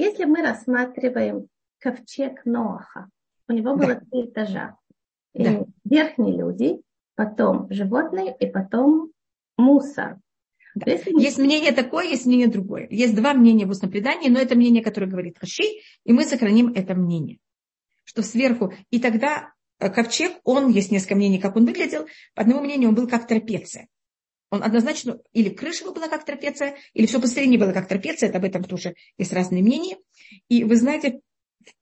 Если мы рассматриваем ковчег Ноаха, у него было три этажа. Да. Верхние люди, потом животные и потом мусор. Да. Если... Есть мнение такое, есть мнение другое. Есть два мнения в устном предании, но это мнение, которое говорит Хаши, и мы сохраним это мнение. Что сверху. И тогда э, ковчег, он, есть несколько мнений, как он выглядел. По одному мнению, он был как трапеция. Он однозначно, или крыша была как трапеция, или все посередине было как трапеция, это об этом тоже есть разные мнения. И вы знаете,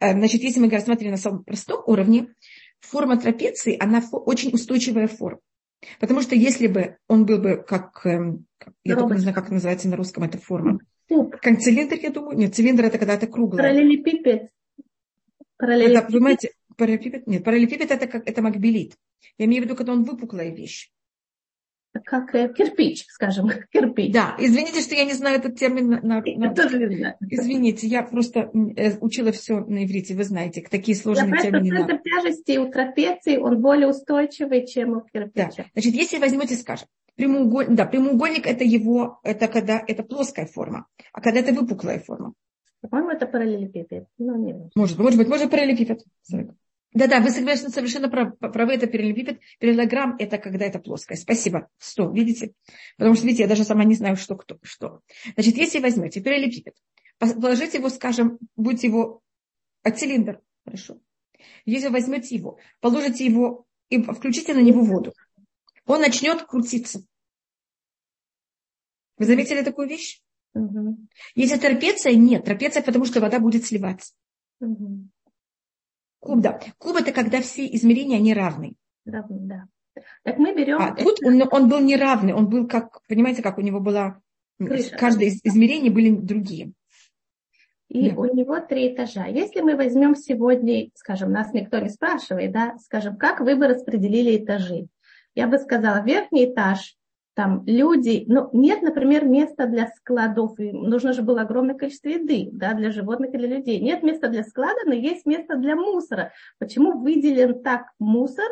э, значит, если мы рассматриваем на самом простом уровне, форма трапеции, она очень устойчивая форма. Потому что если бы он был бы как, эм, я только не знаю, как называется на русском эта форма. Как цилиндр, я думаю. Нет, цилиндр это когда то круглое. Параллелепипед. Параллелепипед. Это, понимаете, параллелепипед, нет, параллелепипед это, как, это макбелит. Я имею в виду, когда он выпуклая вещь как э, кирпич, скажем, кирпич. Да, извините, что я не знаю этот термин. На, на... Извините, я просто э, учила все на иврите, вы знаете, такие сложные я термины. Центр тяжести у трапеции, он более устойчивый, чем у кирпича. Да. Значит, если возьмете, скажем, прямоугольник, да, прямоугольник это его, это когда это плоская форма, а когда это выпуклая форма. По-моему, это параллелепипед. Ну, не может, может быть, может параллелепипед. Да-да, вы совершенно, совершенно правы, это параллелепипед. Параллелограмм – это когда это плоское. Спасибо. Сто, видите? Потому что, видите, я даже сама не знаю, что кто, что. Значит, если возьмете параллелепипед, положите его, скажем, будь его от цилиндр, хорошо. Если возьмете его, положите его и включите на него воду, он начнет крутиться. Вы заметили такую вещь? Угу. Если трапеция, нет. Трапеция, потому что вода будет сливаться. Угу. Куб, да. Куб это когда все измерения, они равны. Равны, да. Так мы берем... А тут он, он был неравный, он был как, понимаете, как у него была... Крыша. Каждое из измерений были другие. И да. у него три этажа. Если мы возьмем сегодня, скажем, нас никто не спрашивает, да, скажем, как вы бы распределили этажи? Я бы сказала, верхний этаж там люди, ну, нет, например, места для складов, и нужно же было огромное количество еды, да, для животных и для людей. Нет места для склада, но есть место для мусора. Почему выделен так мусор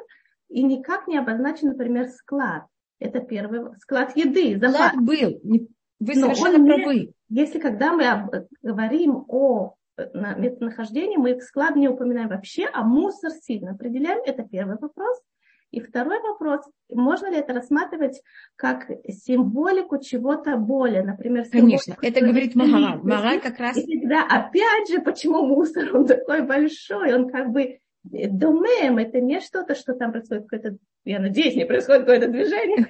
и никак не обозначен, например, склад? Это первый склад еды. Склад был. Вы совершенно правы. Если когда мы говорим о местонахождении, мы склад не упоминаем вообще, а мусор сильно определяем. Это первый вопрос. И второй вопрос, можно ли это рассматривать как символику чего-то более, например, Конечно, это говорит Магараль. Магараль как раз... И тогда, опять же, почему мусор, он такой большой, он как бы домем, это не что-то, что там происходит какое-то, я надеюсь, не происходит какое-то движение,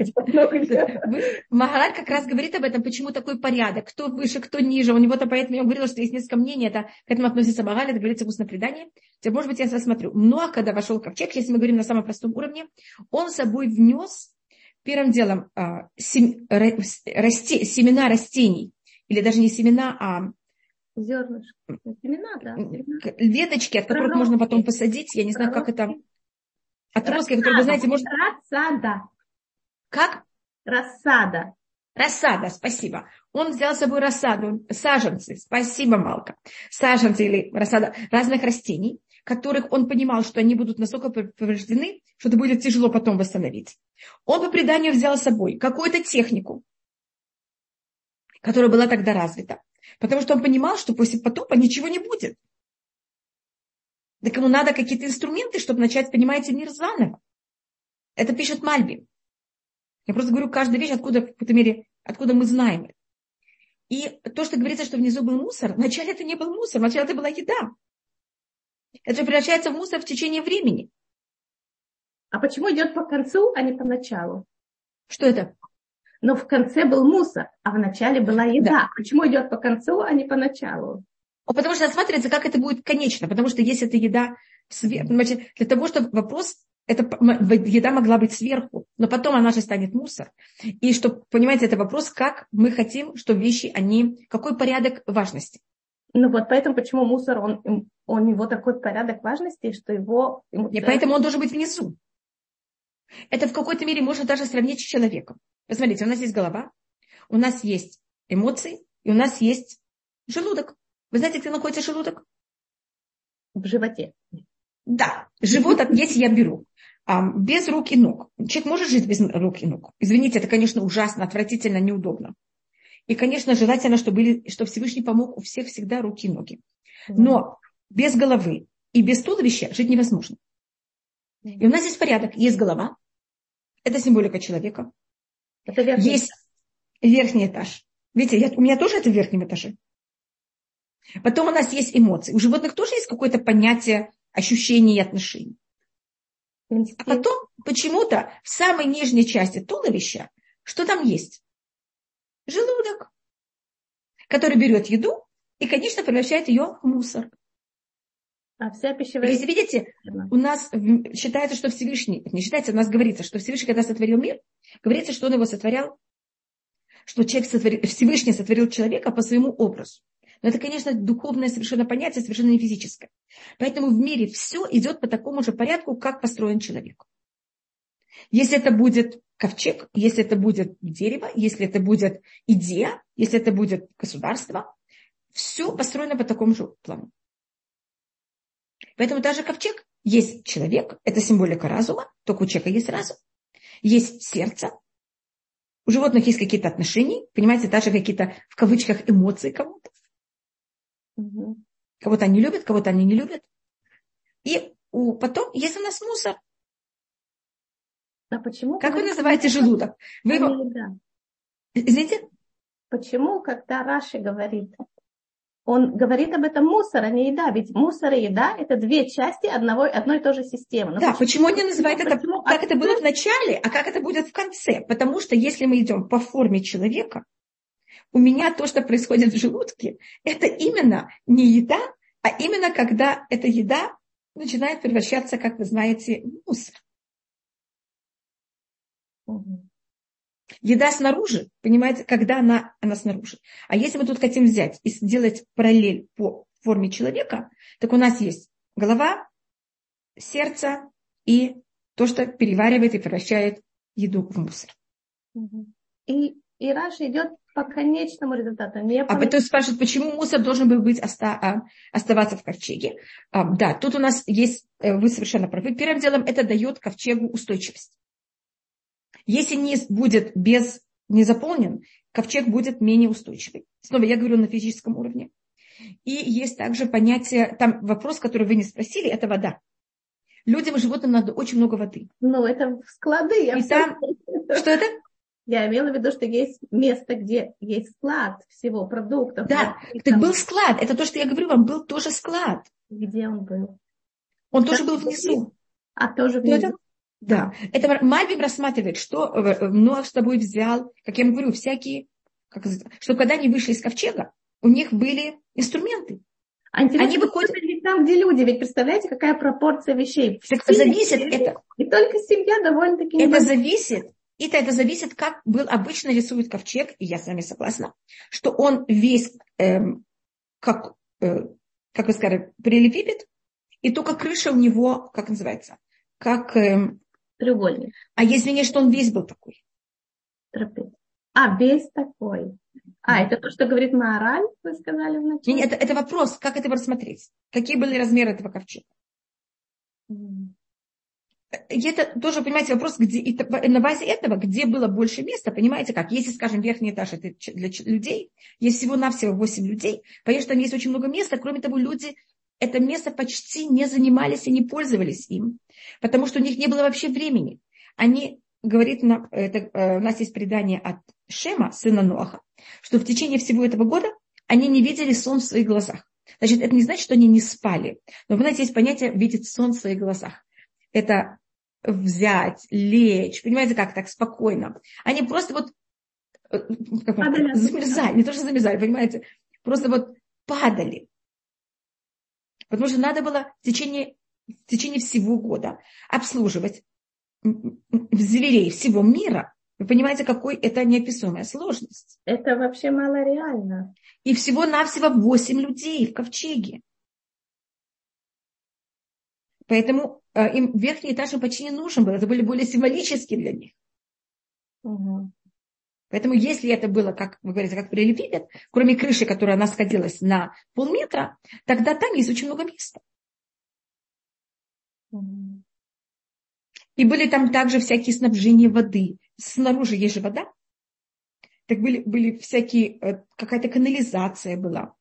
Махараль как раз говорит об этом, почему такой порядок, кто выше, кто ниже. У него-то поэтому я говорила, что есть несколько мнений, это к этому относится Махараль, это говорится в устном предании. Теперь, может быть, я рассмотрю. Но когда вошел ковчег, если мы говорим на самом простом уровне, он с собой внес первым делом а, семена растений, или даже не семена, а Зернышки. Семена, да. Веточки, от которых можно потом посадить. Я не знаю, как это. Отростки, которые, вы знаете, можно... Рассада. Как? Рассада. Рассада, спасибо. Он взял с собой рассаду, саженцы, спасибо, Малка. Саженцы или рассада разных растений, которых он понимал, что они будут настолько повреждены, что это будет тяжело потом восстановить. Он по преданию взял с собой какую-то технику, которая была тогда развита. Потому что он понимал, что после потопа ничего не будет. Так ему надо какие-то инструменты, чтобы начать, понимаете, мир заново. Это пишет Мальби. Я просто говорю каждую вещь, откуда, в какой-то мере, откуда мы знаем. И то, что говорится, что внизу был мусор, вначале это не был мусор, вначале это была еда. Это превращается в мусор в течение времени. А почему идет по концу, а не по началу? Что это? Но в конце был мусор, а в начале была еда. Да. Почему идет по концу, а не по началу? Потому что рассматривается, как это будет конечно. Потому что если это еда сверху, для того, чтобы вопрос, эта еда могла быть сверху, но потом она же станет мусор. И что, понимаете, это вопрос, как мы хотим, что вещи, они, какой порядок важности. Ну вот поэтому почему мусор, он, у него такой порядок важности, что его... И поэтому он должен быть внизу. Это в какой-то мере можно даже сравнить с человеком. Посмотрите, у нас есть голова, у нас есть эмоции, и у нас есть желудок. Вы знаете, где находится желудок? В животе. Да, живот, если я беру а, без рук и ног. Человек может жить без рук и ног. Извините, это, конечно, ужасно, отвратительно, неудобно. И, конечно, желательно, чтобы, были, чтобы Всевышний помог у всех всегда руки и ноги. Но без головы и без туловища жить невозможно. И у нас есть порядок. Есть голова, это символика человека. Это верхний. Есть верхний этаж. Видите, я, у меня тоже это в верхнем этаже. Потом у нас есть эмоции. У животных тоже есть какое-то понятие ощущений и отношений. А потом почему-то в самой нижней части туловища, что там есть? Желудок, который берет еду и, конечно, превращает ее в мусор. А вся пищевая... Если видите, у нас считается, что Всевышний, не считается, у нас говорится, что Всевышний, когда сотворил мир, говорится, что он его сотворял, что человек сотворил, Всевышний сотворил человека по своему образу. Но это, конечно, духовное совершенно понятие, совершенно не физическое. Поэтому в мире все идет по такому же порядку, как построен человек. Если это будет ковчег, если это будет дерево, если это будет идея, если это будет государство, все построено по такому же плану. Поэтому даже ковчег есть человек, это символика разума, только у человека есть разум. Есть сердце, у животных есть какие-то отношения, понимаете, даже какие-то в кавычках эмоции кому-то. Угу. Кого-то они любят, кого-то они не любят. И у, потом есть у нас мусор. А почему? Как вы называете желудок? Вы его... Извините? Почему, когда Раши говорит, он говорит об этом мусор, а не еда. Ведь мусор и еда – это две части одного, одной и той же системы. Но да, почему, почему он не называет это, почему? как это было в начале, а как это будет в конце? Потому что если мы идем по форме человека, у меня то, что происходит в желудке, это именно не еда, а именно когда эта еда начинает превращаться, как вы знаете, в мусор. Еда снаружи, понимаете, когда она, она снаружи. А если мы тут хотим взять и сделать параллель по форме человека, так у нас есть голова, сердце и то, что переваривает и превращает еду в мусор. И, и Раша идет по конечному результату. Не а потом спрашивают, почему мусор должен был быть оста, а, оставаться в ковчеге. А, да, тут у нас есть, э, вы совершенно правы. Первым делом это дает ковчегу устойчивость. Если низ будет без, не заполнен, ковчег будет менее устойчивый. Снова я говорю на физическом уровне. И есть также понятие, там вопрос, который вы не спросили, это вода. Людям и животным надо очень много воды. Ну, это склады. Я и там, что это? Я имела в виду, что есть место, где есть склад всего продуктов. Да, так там... был склад. Это то, что я говорю вам, был тоже склад. Где он был? Он тоже был внизу. А тоже внизу? Да, это Мальбим рассматривает, что э, Ноах с тобой взял, как я ему говорю, всякие, как, что когда они вышли из ковчега, у них были инструменты. А они выходят там, где люди, ведь представляете, какая пропорция вещей. Так зависит это. И только семья довольно-таки. Это зависит. Это, это зависит, как был обычно рисует ковчег, и я с вами согласна, что он весь, эм, как, э, как вы сказали, прилепит, и только крыша у него, как называется, как эм, треугольник. А если не, что он весь был такой? Трапез. А, весь такой. А, это то, что говорит Маораль, вы сказали вначале? Нет, это, это вопрос, как это рассмотреть? Какие были размеры этого ковчега? Mm. Это тоже, понимаете, вопрос, где, на базе этого, где было больше места, понимаете как? Если, скажем, верхний этаж это для людей, есть всего-навсего 8 людей, понятно, что там есть очень много места, кроме того, люди это место почти не занимались и не пользовались им, потому что у них не было вообще времени. Они, говорит, это, э, у нас есть предание от Шема, сына Ноаха, что в течение всего этого года они не видели сон в своих глазах. Значит, это не значит, что они не спали. Но, вы знаете, есть понятие видеть сон в своих глазах. Это взять, лечь, понимаете, как так спокойно. Они просто вот э, как, замерзали, не то, что замерзали, понимаете, просто вот падали. Потому что надо было в течение, в течение всего года обслуживать зверей всего мира. Вы понимаете, какой это неописуемая сложность. Это вообще мало реально. И всего-навсего 8 людей в ковчеге. Поэтому э, им верхний этаж им почти не нужен был. Это были более символические для них. Угу. Поэтому если это было, как вы говорите, как прилепит, кроме крыши, которая она сходилась на полметра, тогда там есть очень много места. И были там также всякие снабжения воды. Снаружи есть же вода. так были, были всякие, э, какая-то канализация была.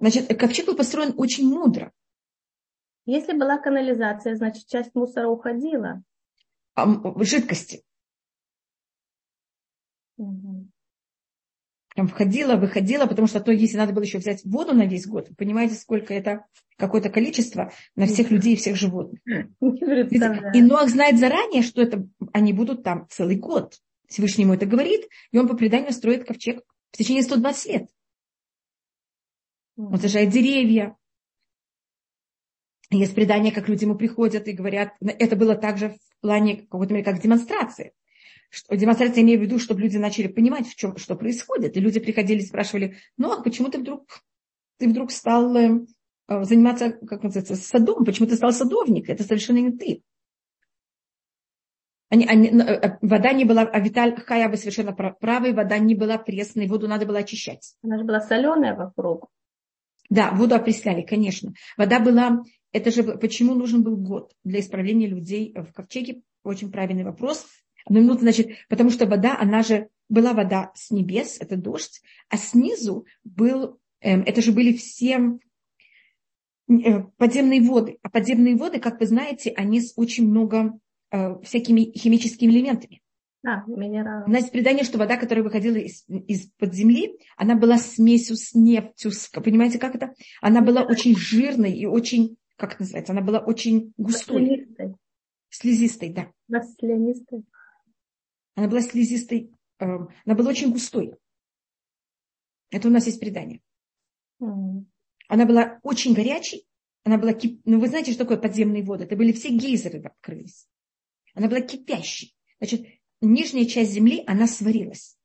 Значит, ковчег был построен очень мудро. Если была канализация, значит, часть мусора уходила. А, жидкости. Там входила, выходила, потому что то, если надо было еще взять воду на весь год, вы понимаете, сколько это какое-то количество на всех людей и всех животных. И Ноах знает заранее, что это, они будут там целый год. Всевышний ему это говорит, и он по преданию строит ковчег в течение 120 лет. Он сажает деревья. Есть предания, как люди ему приходят и говорят, это было также в плане какой-то мере как демонстрации. Что, демонстрация имею в виду, чтобы люди начали понимать, в чем, что происходит. И люди приходили и спрашивали, ну а почему ты вдруг, ты вдруг стал э, заниматься, как называется, садом? Почему ты стал садовник? Это совершенно не ты. Они, они, э, э, вода не была, а Виталь Хая, вы совершенно правы, вода не была пресной, воду надо было очищать. Она же была соленая вокруг. Да, воду опресняли, конечно. Вода была, это же почему нужен был год для исправления людей в ковчеге? Очень правильный вопрос. Одну минуту, значит, потому что вода, она же была вода с небес, это дождь, а снизу был, э, это же были все э, подземные воды. А подземные воды, как вы знаете, они с очень много э, всякими химическими элементами. А, минералы. У нас есть предание, что вода, которая выходила из, из-под земли, она была смесью с нефтью. С, понимаете, как это? Она была очень жирной и очень, как это называется, она была очень густой. Слизистой. Слизистой, да. Маслянистой. Она была слизистой, э, она была очень густой. Это у нас есть предание. Mm. Она была очень горячей, она была, кип... ну вы знаете, что такое подземные воды? Это были все гейзеры открылись. Она была кипящей. Значит, нижняя часть земли, она сварилась.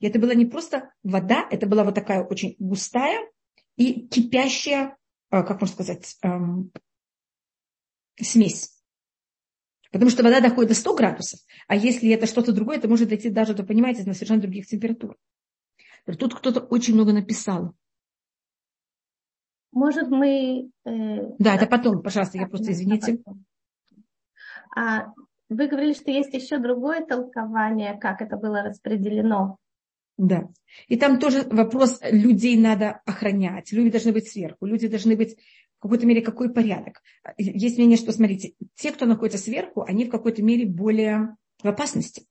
И это была не просто вода, это была вот такая очень густая и кипящая, как можно сказать, эм, смесь. Потому что вода доходит до 100 градусов, а если это что-то другое, это может дойти даже, то понимаете, на совершенно других температур. Тут кто-то очень много написал. Может, мы... Э, да, это потом, пожалуйста, я просто, извините. А вы говорили, что есть еще другое толкование, как это было распределено. Да. И там тоже вопрос, людей надо охранять, люди должны быть сверху, люди должны быть в какой-то мере какой порядок. Есть мнение, что, смотрите, те, кто находится сверху, они в какой-то мере более в опасности.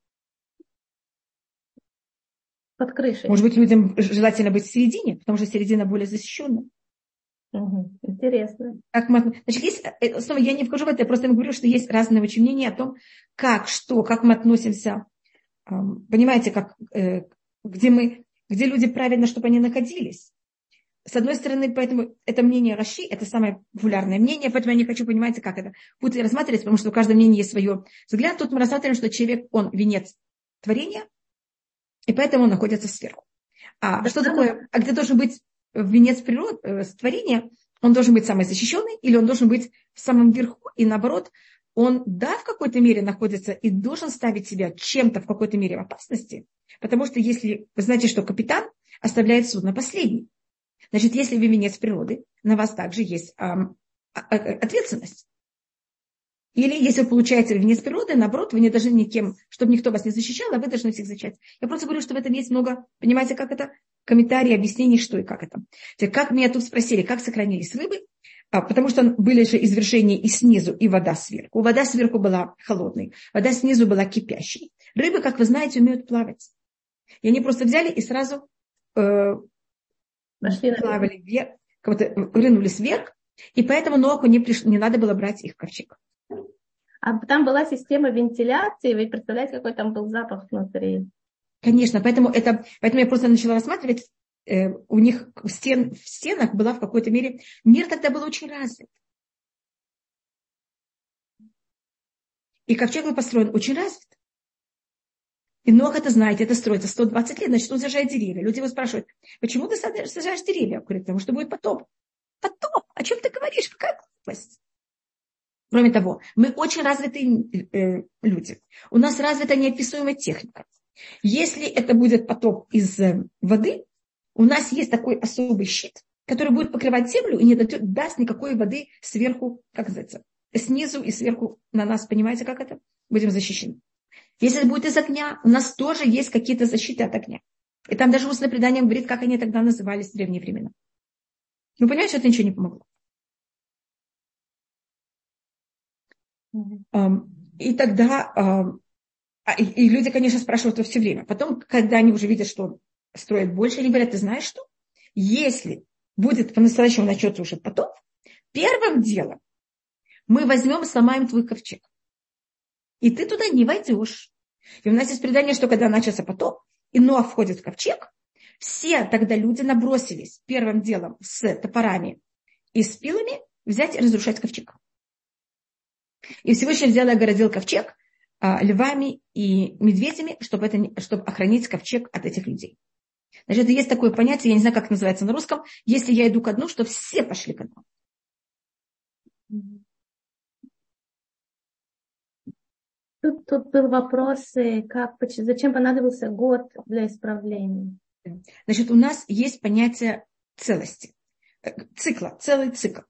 Под крышей. Может быть, людям желательно быть в середине, потому что середина более защищена. Угу. Интересно. Как мы, значит, есть, э, снова я не вхожу в это, я просто говорю, что есть разные очень мнения о том, как, что, как мы относимся. Понимаете, как, э, где мы, где люди правильно, чтобы они находились. С одной стороны, поэтому это мнение Раши, это самое популярное мнение, поэтому я не хочу, понимаете, как это будет рассматривать, потому что у каждого мнения есть свое взгляд. Тут мы рассматриваем, что человек, он венец творения, и поэтому он находится сверху. А да, что такое, а где должен быть венец природы, э, творения, он должен быть самый защищенный или он должен быть в самом верху, и наоборот, он, да, в какой-то мере находится и должен ставить себя чем-то в какой-то мере в опасности, потому что если, вы знаете, что капитан оставляет судно последний, значит, если вы венец природы, на вас также есть эм, ответственность. Или если вы получаете венец природы, наоборот, вы не должны никем, чтобы никто вас не защищал, а вы должны всех защищать. Я просто говорю, что в этом есть много, понимаете, как это? Комментарии, объяснений, что и как это. Как меня тут спросили, как сохранились рыбы? А, потому что были же извержения и снизу, и вода сверху. Вода сверху была холодной, вода снизу была кипящей. Рыбы, как вы знаете, умеют плавать. И они просто взяли и сразу э, плавали вверх, как будто рынулись вверх, и поэтому Ноаху не, приш... не надо было брать их в ковчег. А там была система вентиляции, вы представляете, какой там был запах внутри? Конечно, поэтому, это, поэтому я просто начала рассматривать, у них в, стен, в стенах была в какой-то мере, мир тогда был очень развит. И ковчег был построен очень развит. И Нох это знаете, это строится 120 лет, значит, он сажает деревья. Люди его спрашивают, почему ты сажаешь деревья? Он говорит, потому что будет потоп. Потоп? О чем ты говоришь? Какая глупость? Кроме того, мы очень развитые э, люди. У нас развита неописуемая техника. Если это будет потоп из э, воды, у нас есть такой особый щит, который будет покрывать землю и не даст никакой воды сверху, как называется, снизу и сверху на нас, понимаете, как это? Будем защищены. Если это будет из огня, у нас тоже есть какие-то защиты от огня. И там даже устное предание говорит, как они тогда назывались в древние времена. Вы понимаете, это ничего не помогло. Mm-hmm. И тогда а, и люди, конечно, спрашивают это все время. Потом, когда они уже видят, что строят больше, они говорят, ты знаешь что? Если будет по-настоящему начнется уже потоп, первым делом мы возьмем, сломаем твой ковчег. И ты туда не войдешь. И у нас есть предание, что когда начался потоп, и Ноа входит в ковчег, все тогда люди набросились первым делом с топорами и с пилами взять и разрушать ковчег. И Всевышний взял и огородил ковчег а, львами и медведями, чтобы, это, чтобы охранить ковчег от этих людей. Значит, есть такое понятие, я не знаю, как называется на русском, если я иду ко дну, что все пошли ко дну. Тут, тут был вопрос, э, как, зачем понадобился год для исправления? Значит, у нас есть понятие целости, э, цикла, целый цикл.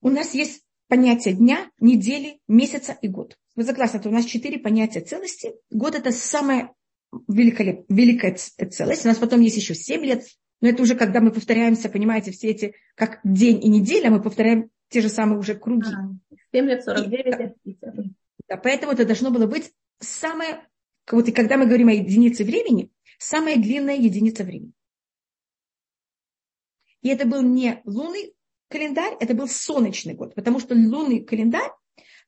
У нас есть понятие дня, недели, месяца и год. Вы согласны, это у нас четыре понятия целости. Год это самая великолеп... великая целость. У нас потом есть еще семь лет, но это уже когда мы повторяемся, понимаете, все эти, как день и неделя, мы повторяем те же самые уже круги. А, 7 лет, 49 и, да, поэтому это должно было быть самое, вот и когда мы говорим о единице времени, самая длинная единица времени. И это был не лунный календарь, это был солнечный год, потому что лунный календарь,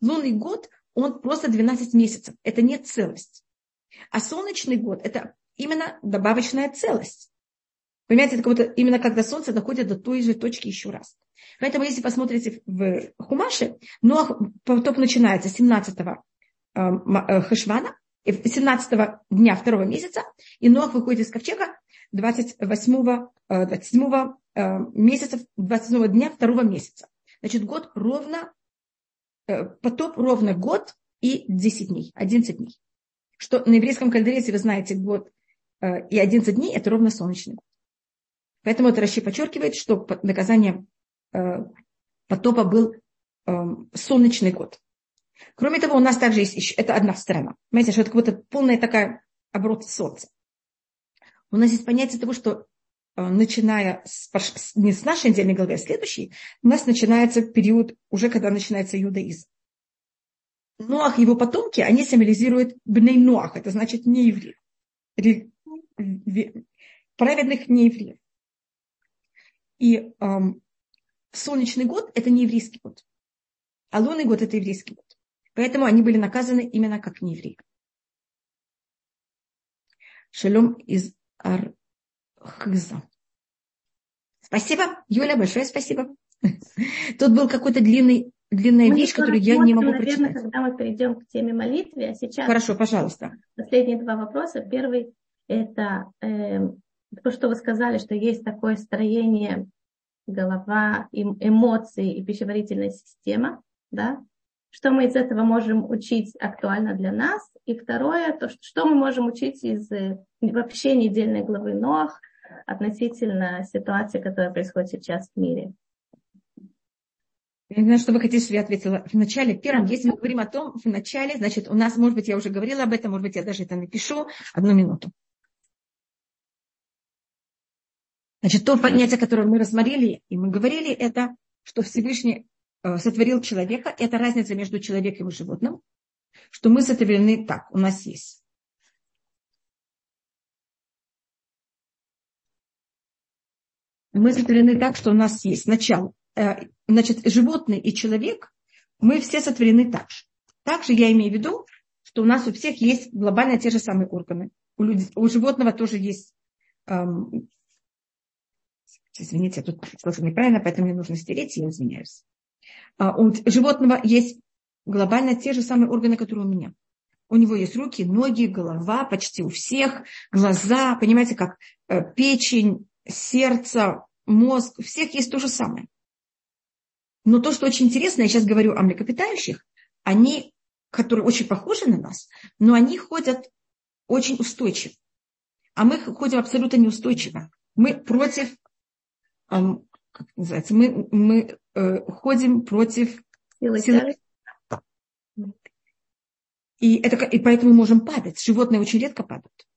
лунный год, он просто 12 месяцев, это не целость. А солнечный год – это именно добавочная целость. Понимаете, это как будто именно когда солнце доходит до той же точки еще раз. Поэтому, если посмотрите в Хумаше, Ноах потоп начинается 17 Хешвана, 17 дня второго месяца, и Ноах выходит из ковчега 28, 27 месяца, 27 дня второго месяца. Значит, год ровно, э, потоп ровно год и 10 дней, 11 дней. Что на еврейском календаре, если вы знаете, год э, и 11 дней, это ровно солнечный год. Поэтому это Раши подчеркивает, что наказание э, потопа был солнечный год. Кроме того, у нас также есть еще, это одна сторона. Понимаете, что это как будто полная такая оборот солнца. У нас есть понятие того, что э, начиная с, не с нашей недельной главы, а следующей, у нас начинается период, уже когда начинается иудаизм. Ноах и его потомки, они символизируют бней Ноах, это значит не евреев. Праведных не евреев. И эм, солнечный год – это не еврейский год. А лунный год – это еврейский год. Поэтому они были наказаны именно как неевреи. Шалом из Архиза. Спасибо, Юля, большое спасибо. Тут был какой-то длинный, длинная мы вещь, которую я не могу наверное, прочитать. когда мы перейдем к теме молитвы, а сейчас... Хорошо, пожалуйста. Последние два вопроса. Первый – это э, то, что вы сказали, что есть такое строение голова, эмоции и пищеварительная система, да, что мы из этого можем учить актуально для нас. И второе, то, что мы можем учить из э, вообще недельной главы Ноах относительно ситуации, которая происходит сейчас в мире. Я не знаю, что вы хотите, чтобы я ответила в начале. Первым, если мы говорим о том, в начале, значит, у нас, может быть, я уже говорила об этом, может быть, я даже это напишу. Одну минуту. Значит, то понятие, которое мы рассмотрели, и мы говорили, это, что Всевышний Э, сотворил человека, это разница между человеком и животным, что мы сотворены так, у нас есть. Мы сотворены так, что у нас есть начало. Значит, животное и человек, мы все сотворены так же. Также я имею в виду, что у нас у всех есть глобально те же самые органы. У, людей, у животного тоже есть эм, Извините, я тут что-то неправильно, поэтому мне нужно стереть, я извиняюсь. А, у животного есть глобально те же самые органы, которые у меня. У него есть руки, ноги, голова, почти у всех, глаза, понимаете, как э, печень, сердце, мозг, у всех есть то же самое. Но то, что очень интересно, я сейчас говорю о млекопитающих, они, которые очень похожи на нас, но они ходят очень устойчиво. А мы ходим абсолютно неустойчиво. Мы против, как называется, мы, мы э, ходим против Сила... И, это, и поэтому можем падать. Животные очень редко падают.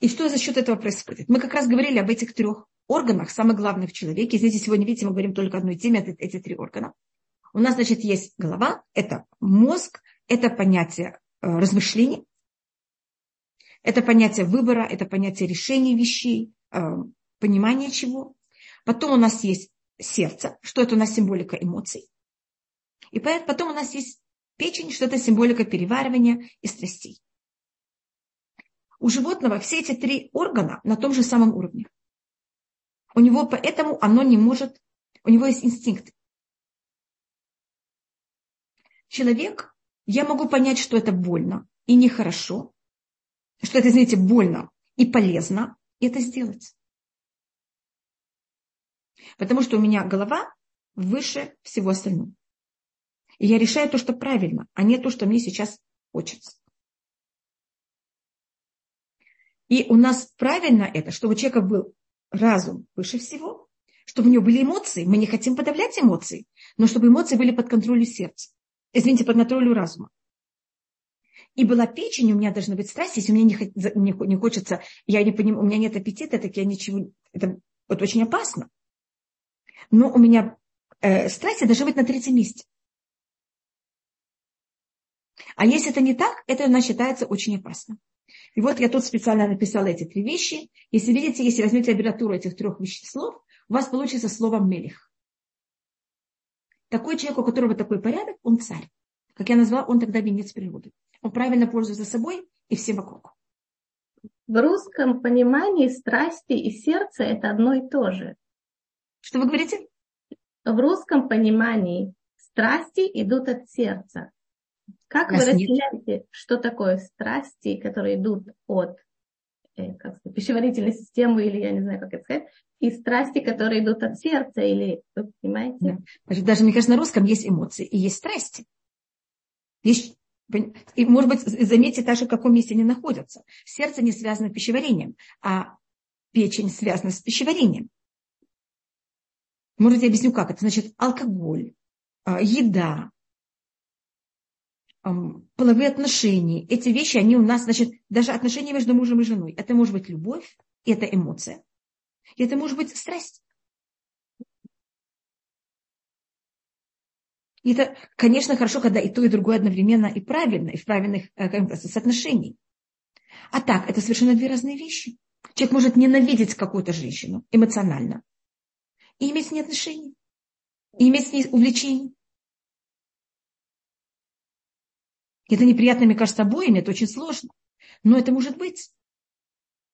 И что за счет этого происходит? Мы как раз говорили об этих трех органах, самых главных в человеке. Здесь сегодня, видите, мы говорим только одной теме, это эти три органа. У нас, значит, есть голова, это мозг, это понятие э, размышлений, это понятие выбора, это понятие решения вещей, э, понимания чего. Потом у нас есть сердце, что это у нас символика эмоций. И потом у нас есть печень, что это символика переваривания и страстей. У животного все эти три органа на том же самом уровне. У него поэтому оно не может, у него есть инстинкт. Человек, я могу понять, что это больно и нехорошо, что это, извините, больно и полезно, это сделать. Потому что у меня голова выше всего остального. И я решаю то, что правильно, а не то, что мне сейчас хочется. И у нас правильно это, чтобы у человека был разум выше всего, чтобы у него были эмоции. Мы не хотим подавлять эмоции, но чтобы эмоции были под контролем сердца. Извините, под контролем разума. И была печень, у меня должна быть страсть, если мне не, не, не хочется, я не понимаю, у меня нет аппетита, так я ничего, это вот очень опасно. Но у меня э, страсти должны быть на третьем месте. А если это не так, это она считается очень опасно. И вот я тут специально написала эти три вещи. Если видите, если возьмете аббревиатуру этих трех слов, у вас получится слово «мелих». Такой человек, у которого такой порядок, он царь. Как я назвала, он тогда венец природы. Он правильно пользуется собой и всем вокруг. В русском понимании страсти и сердце – это одно и то же. Что вы говорите? В русском понимании страсти идут от сердца. Как вы разделяете, нет. что такое страсти, которые идут от э, как сказать, пищеварительной системы, или я не знаю, как это сказать, и страсти, которые идут от сердца, или вы понимаете? Да. Даже, мне кажется, на русском есть эмоции и есть страсти. Есть, и, может быть, заметьте даже, в каком месте они находятся. Сердце не связано с пищеварением, а печень связана с пищеварением. Может, я объясню, как это. Значит, алкоголь, а, еда, половые отношения, эти вещи, они у нас, значит, даже отношения между мужем и женой. Это может быть любовь, это эмоция, это может быть страсть. И это, конечно, хорошо, когда и то, и другое одновременно и правильно, и в правильных э, как бы, соотношениях. А так, это совершенно две разные вещи. Человек может ненавидеть какую-то женщину эмоционально и иметь с ней отношения, и иметь с ней увлечение. Это неприятно, мне кажется, обоим, это очень сложно. Но это может быть.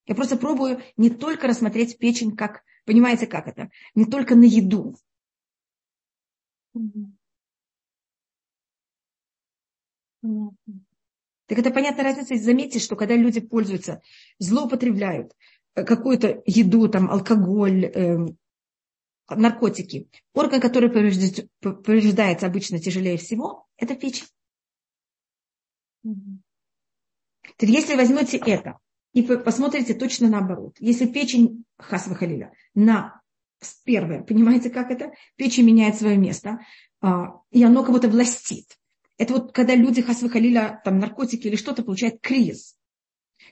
Я просто пробую не только рассмотреть печень, как, понимаете, как это, не только на еду. Так это понятная разница. Заметьте, что когда люди пользуются, злоупотребляют э, какую-то еду, там, алкоголь, э, наркотики, орган, который повреждается обычно тяжелее всего, это печень. Так если возьмете это и посмотрите точно наоборот, если печень хасвахалиля на первое, понимаете, как это? Печень меняет свое место, а, и оно кого-то властит. Это вот когда люди хасвахалиля, там наркотики или что-то получают кризис.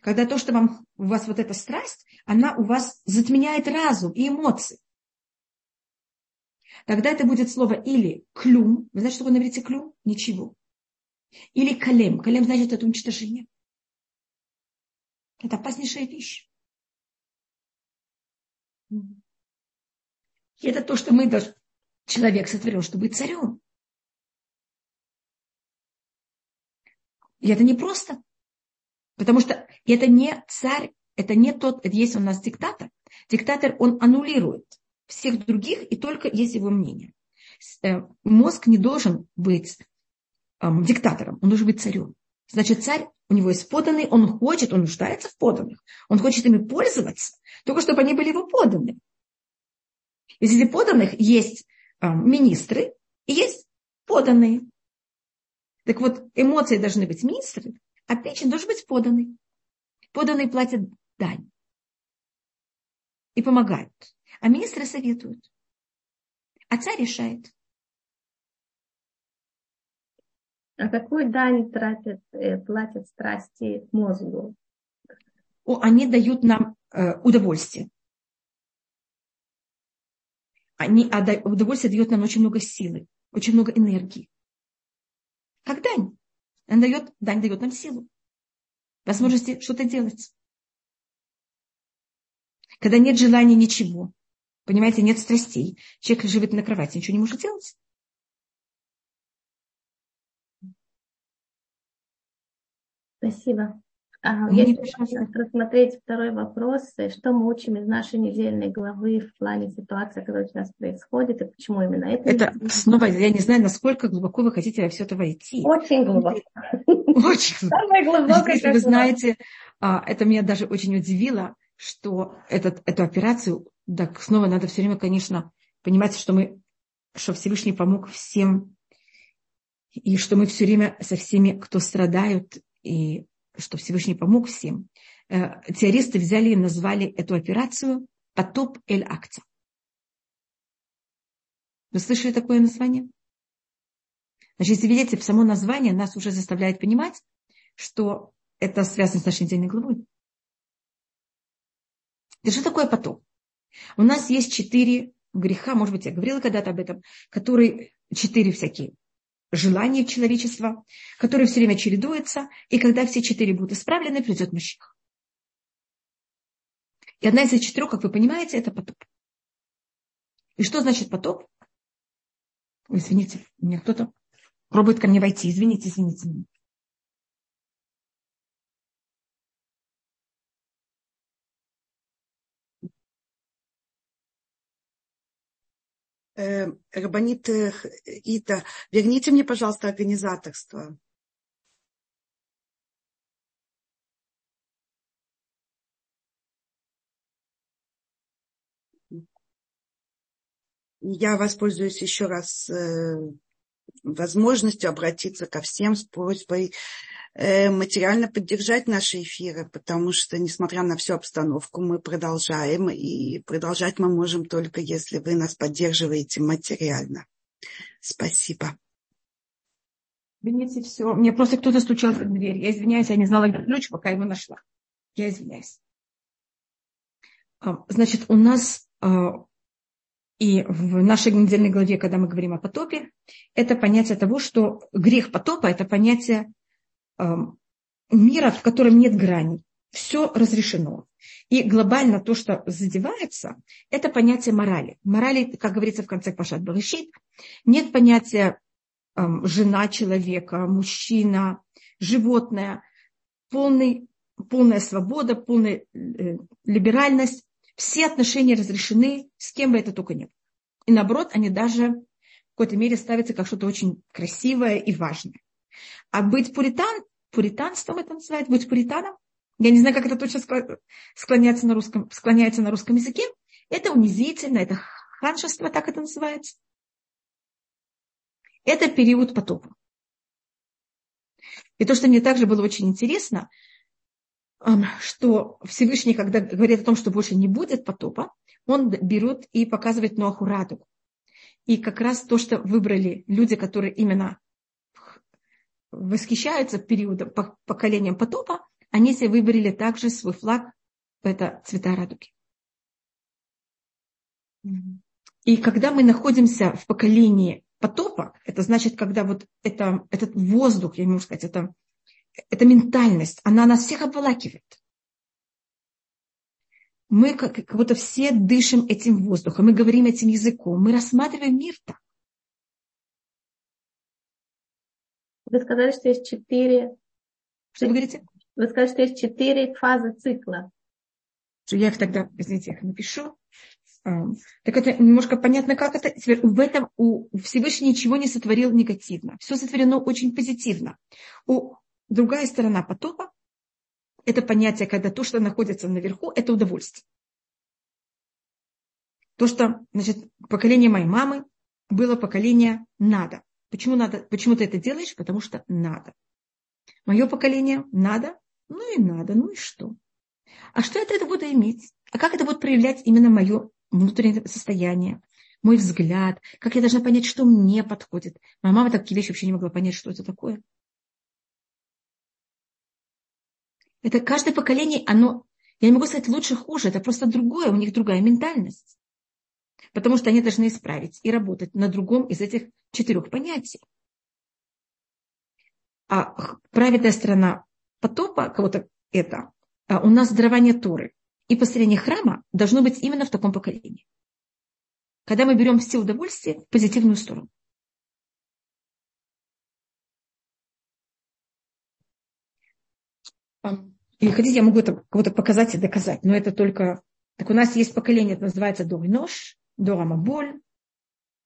Когда то, что вам, у вас вот эта страсть, она у вас затменяет разум и эмоции. Тогда это будет слово или клюм. Вы знаете, что такое на клюм? Ничего. Или калем. Калем значит это уничтожение. Это опаснейшая вещь. И это то, что мы даже человек сотворил, чтобы быть царем. И это не просто. Потому что это не царь, это не тот, это есть у нас диктатор. Диктатор, он аннулирует всех других, и только есть его мнение. Э, мозг не должен быть эм, диктатором, он должен быть царем. Значит, царь, у него есть поданные, он хочет, он нуждается в поданных, он хочет ими пользоваться, только чтобы они были его поданные. И среди поданных есть эм, министры и есть поданные. Так вот, эмоции должны быть министры, а печень должен быть поданный. Поданные платят дань и помогают. А министры советуют. А царь решает. А какую дань тратят, э, платят страсти мозгу? О, они дают нам э, удовольствие. Они, а удовольствие дает нам очень много силы, очень много энергии. Как дань. Он дает, дань дает нам силу. Возможности что-то делать. Когда нет желания ничего, понимаете, нет страстей, человек живет на кровати, ничего не может делать. Спасибо. А, если рассмотреть второй вопрос, что мы учим из нашей недельной главы в плане ситуации, которая у нас происходит, и почему именно это? Это снова, я не знаю, насколько глубоко вы хотите во все это войти. Очень глубоко. Очень Самое глубокое. Если вы знаете, а, это меня даже очень удивило, что этот, эту операцию, так снова надо все время, конечно, понимать, что мы, что Всевышний помог всем, и что мы все время со всеми, кто страдают, и что Всевышний помог всем, э, террористы взяли и назвали эту операцию «Потоп Эль-Акция». Вы слышали такое название? Значит, если видите, само название нас уже заставляет понимать, что это связано с нашей недельной главой. И что такое потоп? У нас есть четыре греха, может быть, я говорила когда-то об этом, которые четыре всякие желаний человечества, которые все время чередуются, и когда все четыре будут исправлены, придет Маших. И одна из этих четырех, как вы понимаете, это потоп. И что значит потоп? извините, мне кто-то пробует ко мне войти. Извините, извините. Э, Рабанит Ита, верните мне, пожалуйста, организаторство. Я воспользуюсь еще раз э, возможностью обратиться ко всем с просьбой Э, материально поддержать наши эфиры, потому что, несмотря на всю обстановку, мы продолжаем, и продолжать мы можем только, если вы нас поддерживаете материально. Спасибо. Извините, все. Мне просто кто-то стучал в дверь. Я извиняюсь, я не знала ключ, пока его нашла. Я извиняюсь. А, значит, у нас а, и в нашей недельной главе, когда мы говорим о потопе, это понятие того, что грех потопа – это понятие Эм, мира, в котором нет граней. Все разрешено. И глобально то, что задевается, это понятие морали. Морали, как говорится в конце Пашат Барышит, нет понятия эм, жена человека, мужчина, животное, полный, полная свобода, полная э, либеральность. Все отношения разрешены, с кем бы это только нет. И наоборот, они даже в какой-то мере ставятся как что-то очень красивое и важное. А быть пуритан, пуританством это называют, быть пуританом, я не знаю, как это точно склоняется на русском, склоняется на русском языке, это унизительно, это ханшество, так это называется. Это период потопа. И то, что мне также было очень интересно, что Всевышний, когда говорит о том, что больше не будет потопа, он берет и показывает Ноаху радугу. И как раз то, что выбрали люди, которые именно восхищаются периодом, поколением потопа, они себе выбрали также свой флаг, это цвета радуги. И когда мы находимся в поколении потопа, это значит, когда вот это, этот воздух, я не могу сказать, это, это ментальность, она нас всех обволакивает. Мы как, как будто все дышим этим воздухом, мы говорим этим языком, мы рассматриваем мир так. Вы сказали, что есть четыре... Что вы говорите? Вы сказали, что есть четыре фазы цикла. Я их тогда, извините, их напишу. Так это немножко понятно, как это. В этом у Всевышний ничего не сотворил негативно. Все сотворено очень позитивно. У другая сторона потопа – это понятие, когда то, что находится наверху, это удовольствие. То, что, значит, поколение моей мамы было поколение надо. Почему, надо, почему ты это делаешь? Потому что надо. Мое поколение надо, ну и надо, ну и что? А что это, это буду иметь? А как это будет проявлять именно мое внутреннее состояние, мой взгляд, как я должна понять, что мне подходит. Моя мама такие вещи вообще не могла понять, что это такое. Это каждое поколение, оно, я не могу сказать лучше, хуже, это просто другое, у них другая ментальность. Потому что они должны исправить и работать на другом из этих четырех понятий. А праведная сторона потопа, кого-то это, а у нас дарование Торы и построение храма должно быть именно в таком поколении. Когда мы берем все удовольствия в позитивную сторону. Или хотите, я могу это кого-то показать и доказать, но это только... Так у нас есть поколение, это называется Дори Нож, Дора Маболь,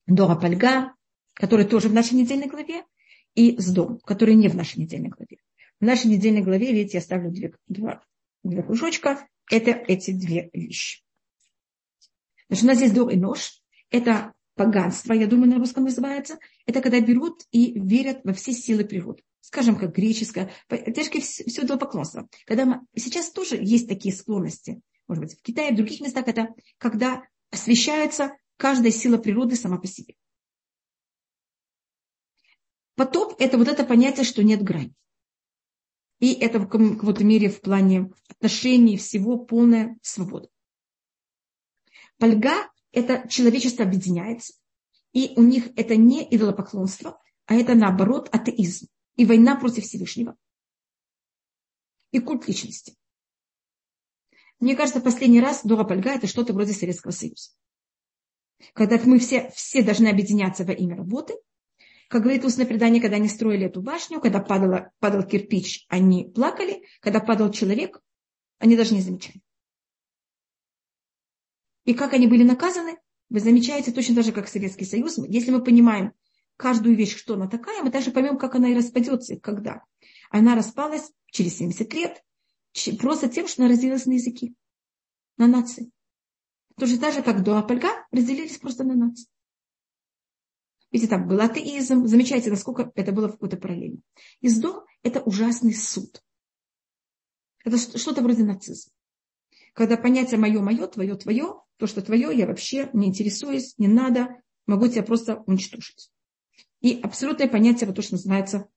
Дора Пальга, который тоже в нашей недельной главе, и Сдом, который не в нашей недельной главе. В нашей недельной главе, видите, я ставлю две, два, две кружочка. Это эти две вещи. Значит, у нас здесь Дор и Нож. Это поганство, я думаю, на русском называется. Это когда берут и верят во все силы природы. Скажем, как греческое. Тяжкое все идолопоклонство. Когда мы, сейчас тоже есть такие склонности. Может быть, в Китае, в других местах это когда освещается каждая сила природы сама по себе. Потоп – это вот это понятие, что нет грани. И это в каком-то мере в плане отношений всего полная свобода. Польга – это человечество объединяется, и у них это не идолопоклонство, а это наоборот атеизм и война против Всевышнего. И культ личности. Мне кажется, последний раз Дора Польга – это что-то вроде Советского Союза. Когда мы все, все должны объединяться во имя работы – как говорит устное предание, когда они строили эту башню, когда падала, падал кирпич, они плакали. Когда падал человек, они даже не замечали. И как они были наказаны, вы замечаете точно так же, как Советский Союз. Если мы понимаем каждую вещь, что она такая, мы также поймем, как она и распадется, и когда. Она распалась через 70 лет, просто тем, что она разделилась на языки, на нации. Точно так же, как до Апольга разделились просто на нации. Видите, там был атеизм. Замечайте, насколько это было в какой-то параллели. Издох – это ужасный суд. Это что-то вроде нацизма. Когда понятие мое, мое, твое, твое, то, что твое, я вообще не интересуюсь, не надо, могу тебя просто уничтожить. И абсолютное понятие, вот то, что называется,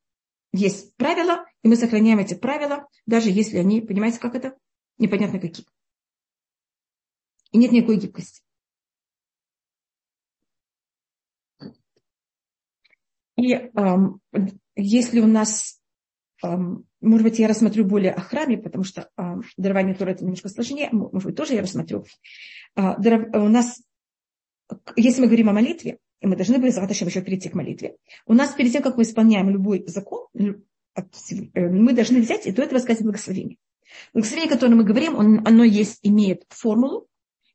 есть правила, и мы сохраняем эти правила, даже если они, понимаете, как это? Непонятно какие. И нет никакой гибкости. И эм, если у нас, эм, может быть, я рассмотрю более о храме, потому что эм, дарование Тора это немножко сложнее, может быть, тоже я рассмотрю. Э, даров, у нас, если мы говорим о молитве, и мы должны были завтра еще перейти к молитве, у нас перед тем, как мы исполняем любой закон, э, мы должны взять и до этого сказать благословение. Благословение, о котором мы говорим, он, оно есть, имеет формулу.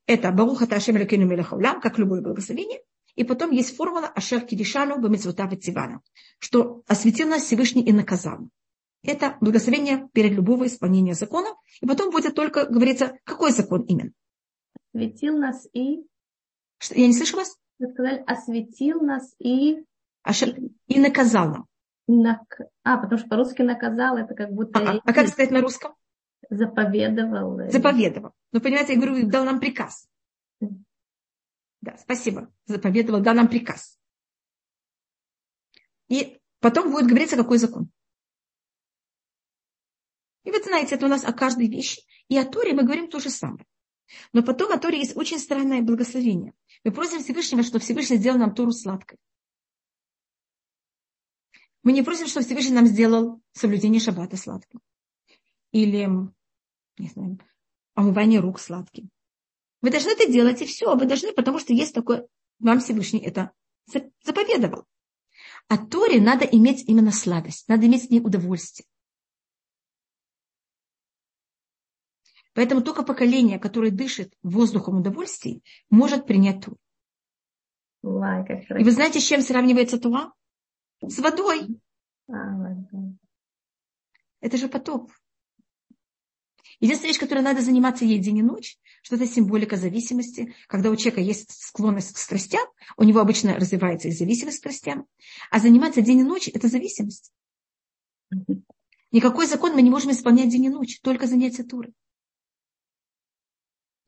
Это Баруха Ташем Лекену Мелахаулям, как любое благословение. И потом есть формула Ашер Киришану Бамитзвута Тивана, что осветил нас Всевышний и наказал. Это благословение перед любого исполнения закона. И потом будет только говориться, какой закон именно. Осветил нас и... Что, я не слышу вас? Вы сказали, осветил нас и... Ашер... И наказал нам. Нак... А, потому что по-русски наказал, это как будто... А, а как сказать на русском? Заповедовал. Заповедовал. Ну, понимаете, я говорю, дал нам приказ. Да, спасибо. Заповедовал, дал нам приказ. И потом будет говориться, какой закон. И вы знаете, это у нас о каждой вещи. И о Торе мы говорим то же самое. Но потом о Торе есть очень странное благословение. Мы просим Всевышнего, что Всевышний сделал нам Тору сладкой. Мы не просим, что Всевышний нам сделал соблюдение шаббата сладким. Или, не знаю, омывание рук сладким. Вы должны это делать, и все. Вы должны, потому что есть такое, вам Всевышний это заповедовал. А Торе надо иметь именно сладость, надо иметь в ней удовольствие. Поэтому только поколение, которое дышит воздухом удовольствий, может принять Туру. И вы знаете, с чем сравнивается Туа? С водой. А, это же потоп. Единственная вещь, которой надо заниматься ей день и ночь, что это символика зависимости. Когда у человека есть склонность к страстям, у него обычно развивается и зависимость к страстям. А заниматься день и ночь – это зависимость. Никакой закон мы не можем исполнять день и ночь, только занятия туры.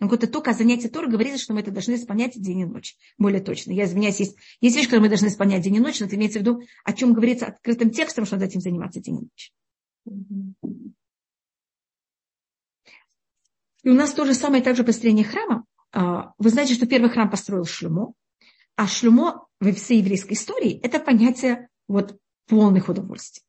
Но вот это только занятие Тора говорится, что мы это должны исполнять день и ночь. Более точно. Я извиняюсь, есть, есть вещи, которые мы должны исполнять день и ночь, но это имеется в виду, о чем говорится открытым текстом, что надо этим заниматься день и ночь. И у нас то же самое также построение храма. А, вы знаете, что первый храм построил Шлюмо, а Шлюмо во всей еврейской истории – это понятие вот полных удовольствий.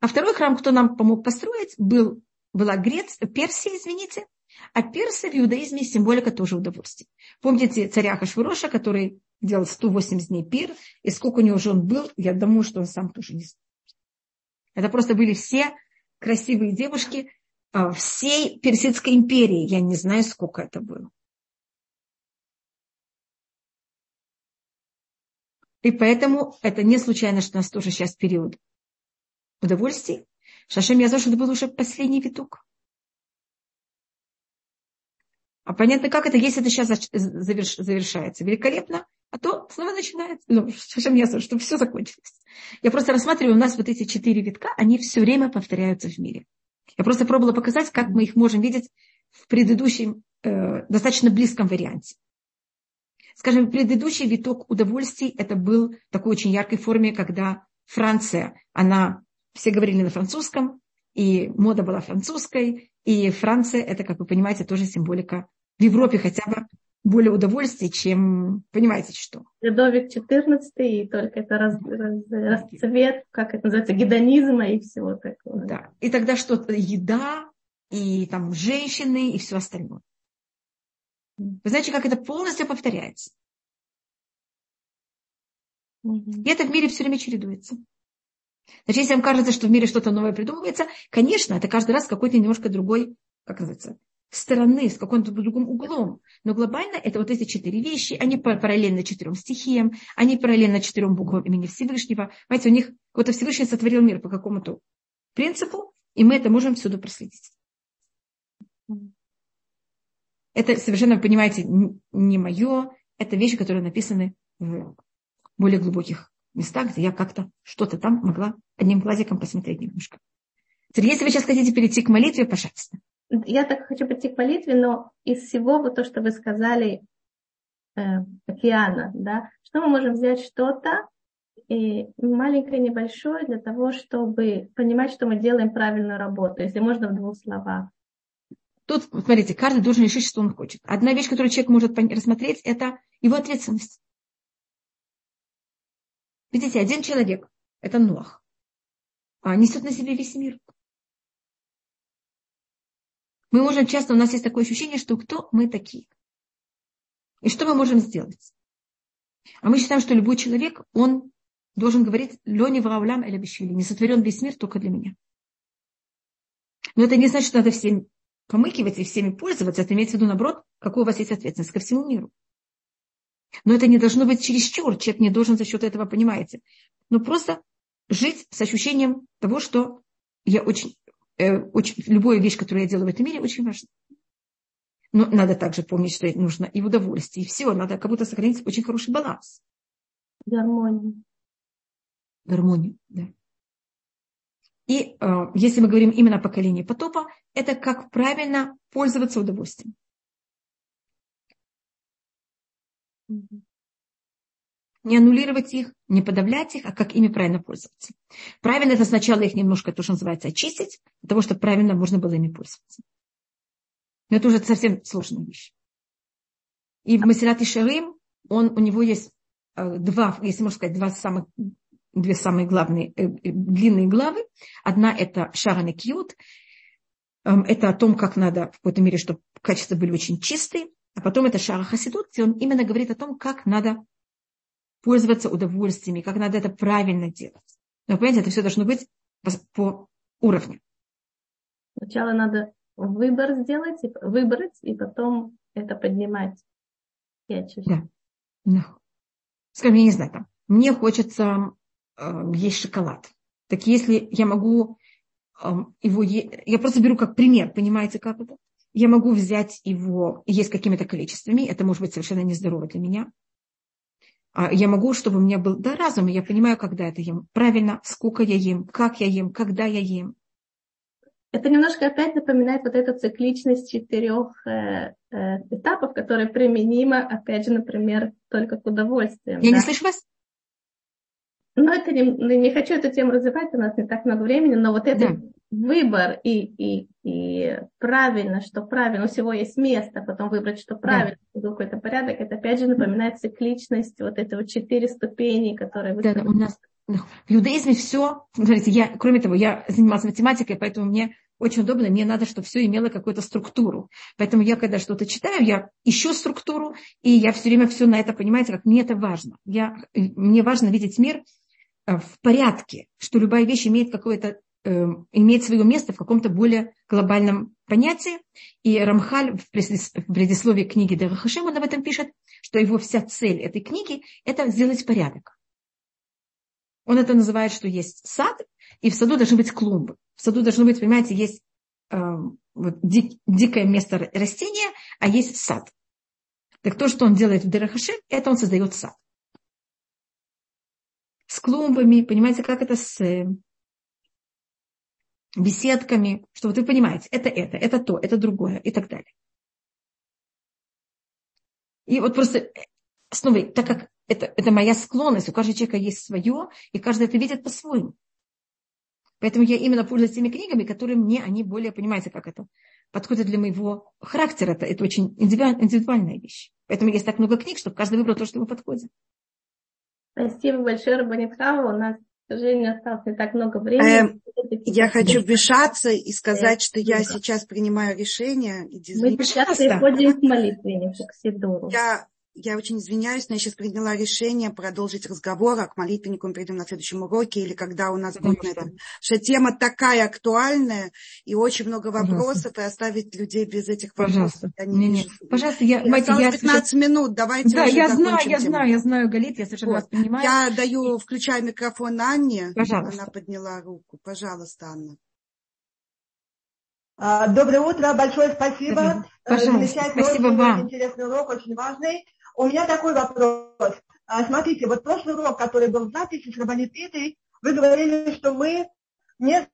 А второй храм, кто нам помог построить, был, была Грец, Персия, извините. А персы в иудаизме символика тоже удовольствие. Помните царя Хашвироша, который делал 180 дней пир, и сколько у него жен был, я думаю, что он сам тоже не знает. Это просто были все красивые девушки а, всей Персидской империи. Я не знаю, сколько это было. И поэтому это не случайно, что у нас тоже сейчас период удовольствий. Шашем я что это был уже последний виток. А понятно, как это, если это сейчас заверш, завершается. Великолепно, а то снова начинается. Ну, Шашем я чтобы все закончилось. Я просто рассматриваю, у нас вот эти четыре витка, они все время повторяются в мире. Я просто пробовала показать, как мы их можем видеть в предыдущем, э, достаточно близком варианте. Скажем, предыдущий виток удовольствий, это был в такой очень яркой форме, когда Франция, она, все говорили на французском, и мода была французской, и Франция, это, как вы понимаете, тоже символика в Европе хотя бы более удовольствий, чем, понимаете, что. Людовик XIV, и только это раз, раз, расцвет, как это называется, гедонизма и всего такого. Да, и тогда что-то, еда, и там женщины, и все остальное. Вы знаете, как это полностью повторяется. И это в мире все время чередуется. Значит, если вам кажется, что в мире что-то новое придумывается, конечно, это каждый раз какой-то немножко другой, как называется, стороны, с каким-то другим углом. Но глобально это вот эти четыре вещи, они параллельно четырем стихиям, они параллельно четырем буквам имени Всевышнего. Понимаете, у них какой-то Всевышний сотворил мир по какому-то принципу, и мы это можем всюду проследить. Это совершенно, понимаете, не мое, это вещи, которые написаны в более глубоких местах, где я как-то что-то там могла одним глазиком посмотреть немножко. Если вы сейчас хотите перейти к молитве, пожалуйста. Я так хочу перейти к молитве, но из всего вот то, что вы сказали, э, океана, да, что мы можем взять что-то и маленькое, небольшое для того, чтобы понимать, что мы делаем правильную работу, если можно в двух словах. Тут, смотрите, каждый должен решить, что он хочет. Одна вещь, которую человек может рассмотреть, это его ответственность. Видите, один человек, это Нох, а несет на себе весь мир. Мы можем часто, у нас есть такое ощущение, что кто мы такие. И что мы можем сделать? А мы считаем, что любой человек, он должен говорить «Лёни ваулям или бешвили», не сотворен весь мир только для меня. Но это не значит, что надо всем помыкивать и всеми пользоваться. Это имеется в виду, наоборот, какой у вас есть ответственность ко всему миру. Но это не должно быть чересчур. Человек не должен за счет этого, понимаете. Но просто жить с ощущением того, что я очень, э, очень, любая вещь, которую я делаю в этом мире, очень важна. Но надо также помнить, что нужно и удовольствие, и все. Надо как будто сохранить очень хороший баланс. Гармонию. Гармонию, да. И э, если мы говорим именно о поколении потопа, это как правильно пользоваться удовольствием. Не аннулировать их, не подавлять их, а как ими правильно пользоваться. Правильно это сначала их немножко, то, что называется, очистить, для того, чтобы правильно можно было ими пользоваться. Но это уже совсем сложная вещь. И в Масират Шарим, он, у него есть э, два, если можно сказать, два самых две самые главные, э, э, длинные главы. Одна это Шаран и Кьют. Эм, это о том, как надо в какой-то мере, чтобы качества были очень чистые. А потом это Шара Хасидут, где он именно говорит о том, как надо пользоваться удовольствиями, как надо это правильно делать. Но, понимаете, это все должно быть по, уровню. Сначала надо выбор сделать, выбрать, и потом это поднимать. Я да. No. Скажем, я не знаю, там, мне хочется Э, есть шоколад. Так если я могу эм, его... Я просто беру как пример, понимаете, как это? Я могу взять его есть какими-то количествами. Это может быть совершенно нездорово для меня. А я могу, чтобы у меня был да, разум, и я понимаю, когда это ем. Правильно, сколько я ем, как я ем, когда я ем. это немножко опять напоминает вот эту цикличность четырех э, э, этапов, которые применима, опять же, например, только к удовольствию. Я да? не слышу вас. Ну, это не, ну, не хочу эту тему развивать, у нас не так много времени, но вот этот да. Выбор и, и, и правильно, что правильно, у всего есть место, потом выбрать, что правильно, да. какой-то порядок, это опять же напоминает цикличность, вот эти вот четыре ступени, которые вы... Да, да, у нас в иудаизме все, смотрите, я, кроме того, я занималась математикой, поэтому мне очень удобно, мне надо, чтобы все имело какую-то структуру. Поэтому я, когда что-то читаю, я ищу структуру, и я все время все на это, понимаете, как мне это важно. Я, мне важно видеть мир э, в порядке, что любая вещь имеет какое-то имеет свое место в каком-то более глобальном понятии. И Рамхаль в предисловии книги Дерахашем, он об этом пишет, что его вся цель этой книги – это сделать порядок. Он это называет, что есть сад, и в саду должны быть клумбы. В саду должно быть, понимаете, есть э, вот, дик, дикое место растения, а есть сад. Так то, что он делает в Дерахаше, это он создает сад. С клумбами, понимаете, как это с беседками, что вот вы понимаете, это это, это то, это другое и так далее. И вот просто э, снова, так как это, это моя склонность, у каждого человека есть свое, и каждый это видит по-своему. Поэтому я именно пользуюсь теми книгами, которые мне, они более, понимаете, как это, подходят для моего характера. Это, это очень индивидуальная вещь. Поэтому есть так много книг, чтобы каждый выбрал то, что ему подходит. Спасибо большое, Рабанитхава. У нас, сожалению, осталось не так много времени. Эм, я хочу вмешаться и сказать, что я сейчас принимаю решение. Мы сейчас переходим к молитве, к Сидору. Я я очень извиняюсь, но я сейчас приняла решение продолжить разговор, а к молитвеннику мы придем на следующем уроке или когда у нас будет что? это. Что тема такая актуальная и очень много вопросов, Пожалуйста. и оставить людей без этих вопросов. Пожалуйста, не, не. Пожалуйста я, мать, я 15 минут, давайте Да, я знаю, я тему. знаю, я знаю, Галит, я совершенно вот. вас понимаю. Я даю, включаю микрофон Анне. Пожалуйста. Она подняла руку. Пожалуйста, Анна. А, доброе утро, большое спасибо. Пожалуйста, спасибо вам. Интересный урок, очень важный. У меня такой вопрос. А, смотрите, вот прошлый урок, который был в записи с Рабанититой, вы говорили, что мы не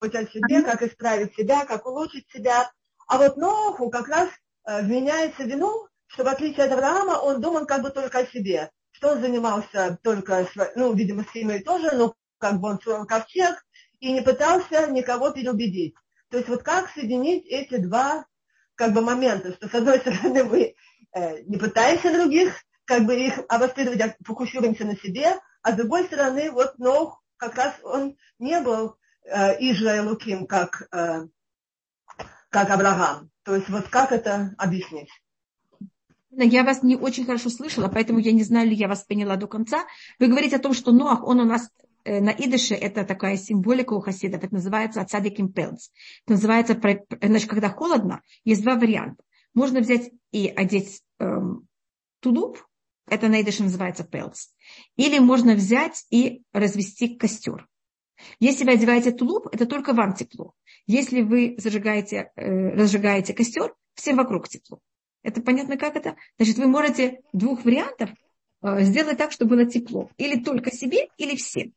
о себе, как исправить себя, как улучшить себя. А вот Ноху как раз э, вменяется вину, что в отличие от Авраама, он думал как бы только о себе. Что он занимался только, ну, видимо, с семьей тоже, но как бы он строил ковчег и не пытался никого переубедить. То есть вот как соединить эти два как бы моменты, что с одной стороны мы э, не пытаемся других, как бы их обострировать, а фокусируемся на себе, а с другой стороны, вот Нох как раз он не был э, Ижа Луким, как, э, как Авраам. То есть вот как это объяснить? Я вас не очень хорошо слышала, поэтому я не знаю, ли я вас поняла до конца. Вы говорите о том, что Ноах, он у нас на идыше это такая символика у хасидов, это называется цадиким пелц. Это называется, значит, когда холодно, есть два варианта. Можно взять и одеть эм, тулуп, это на идыше называется пелц. Или можно взять и развести костер. Если вы одеваете тулуп, это только вам тепло. Если вы зажигаете, э, разжигаете костер, всем вокруг тепло. Это понятно, как это? Значит, вы можете двух вариантов э, сделать так, чтобы было тепло. Или только себе, или всем.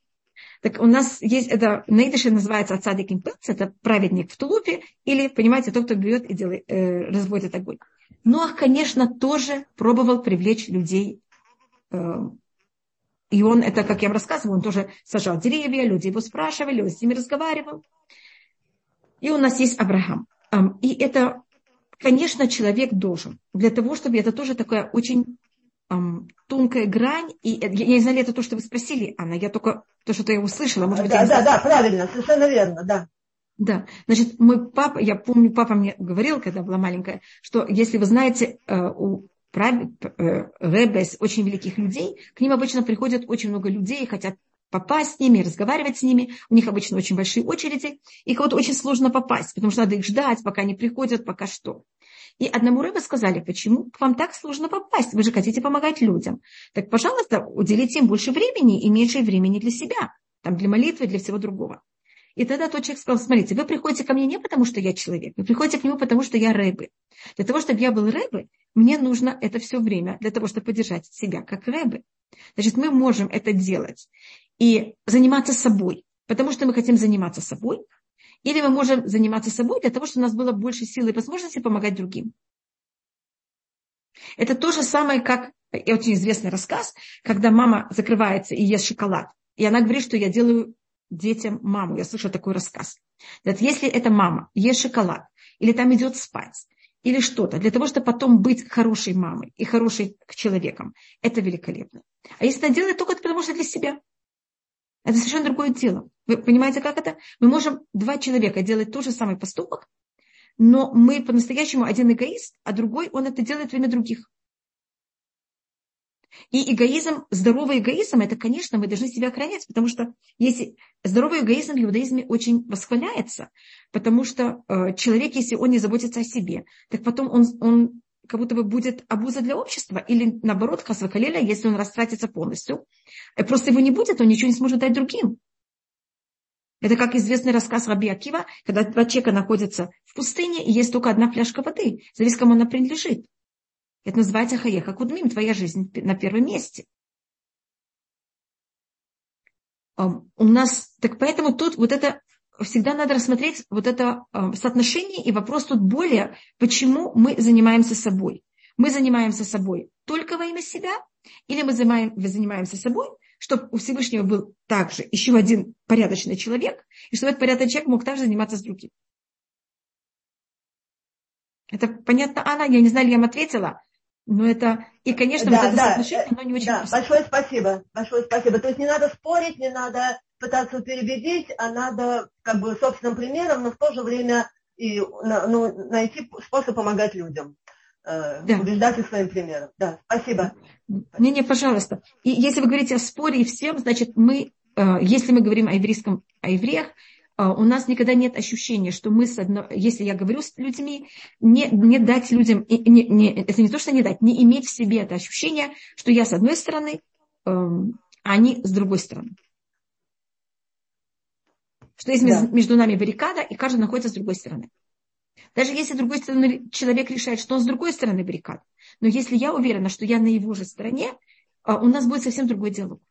Так у нас есть, это на идыше называется отсадик импец, это праведник в тулупе, или, понимаете, тот, кто берет и делает, э, разводит огонь. Ноах, конечно, тоже пробовал привлечь людей. Э, и он, это, как я вам рассказывала, он тоже сажал деревья, люди его спрашивали, он с ними разговаривал. И у нас есть Авраам. И это, конечно, человек должен. Для того, чтобы это тоже такая очень тонкая грань, и я, я не знаю, ли это то, что вы спросили, Анна, я только то, что я услышала. Может быть, да, да, да, правильно, совершенно верно, да. Да, значит, мой папа, я помню, папа мне говорил, когда была маленькая, что если вы знаете, э, у Ребес, очень великих людей, к ним обычно приходят очень много людей, хотят попасть с ними, разговаривать с ними. У них обычно очень большие очереди, и кого-то очень сложно попасть, потому что надо их ждать, пока они приходят, пока что. И одному рыбе сказали, почему к вам так сложно попасть? Вы же хотите помогать людям. Так, пожалуйста, уделите им больше времени и меньше времени для себя. Там для молитвы, для всего другого. И тогда тот человек сказал, смотрите, вы приходите ко мне не потому, что я человек, вы приходите к нему потому, что я рыбы. Для того, чтобы я был рыбы, мне нужно это все время для того, чтобы поддержать себя как рыбы. Значит, мы можем это делать и заниматься собой. потому что мы хотим заниматься собой, или мы можем заниматься собой для того, чтобы у нас было больше силы и возможности помогать другим. Это то же самое, как очень известный рассказ, когда мама закрывается и ест шоколад. И она говорит, что я делаю детям маму. Я слышала такой рассказ. Говорит, если эта мама ест шоколад, или там идет спать, или что-то, для того, чтобы потом быть хорошей мамой и хорошей человеком, это великолепно. А если она делает только потому, что для себя, это совершенно другое дело. Вы понимаете, как это? Мы можем два человека делать тот же самый поступок, но мы по-настоящему один эгоист, а другой, он это делает во имя других. И эгоизм, здоровый эгоизм, это, конечно, мы должны себя охранять, потому что если здоровый эгоизм в иудаизме очень восхваляется, потому что э, человек, если он не заботится о себе, так потом он, он как будто бы будет обуза для общества, или наоборот, хасвакалеля, если он растратится полностью, э, просто его не будет, он ничего не сможет дать другим. Это как известный рассказ Раби Акива, когда два человека находятся в пустыне, и есть только одна фляжка воды, зависит, кому она принадлежит. Это называется хаеха кудмим, твоя жизнь на первом месте. У нас, так поэтому тут вот это всегда надо рассмотреть вот это соотношение и вопрос тут более, почему мы занимаемся собой. Мы занимаемся собой только во имя себя, или мы занимаемся собой, чтобы у Всевышнего был также еще один порядочный человек, и чтобы этот порядочный человек мог также заниматься с другим. Это понятно, Анна? Я не знаю, ли я вам ответила. Но это, и, конечно, да, вот это да, соотношение, оно не очень да, большое спасибо, большое спасибо. То есть не надо спорить, не надо пытаться перебедить, а надо как бы собственным примером, но в то же время и ну, найти способ помогать людям. Э, да. Убеждать их своим примером. Да, спасибо. Не, не, пожалуйста. И если вы говорите о споре и всем, значит, мы, э, если мы говорим о еврейском, о евреях, а, у нас никогда нет ощущения, что мы, с одно, если я говорю с людьми, не, не дать людям, не, не, это не то, что не дать, не иметь в себе это ощущение, что я с одной стороны, эм, а они с другой стороны. Что есть да. между нами баррикада, и каждый находится с другой стороны. Даже если другой стороны человек решает, что он с другой стороны баррикад, но если я уверена, что я на его же стороне, а, у нас будет совсем другой диалог.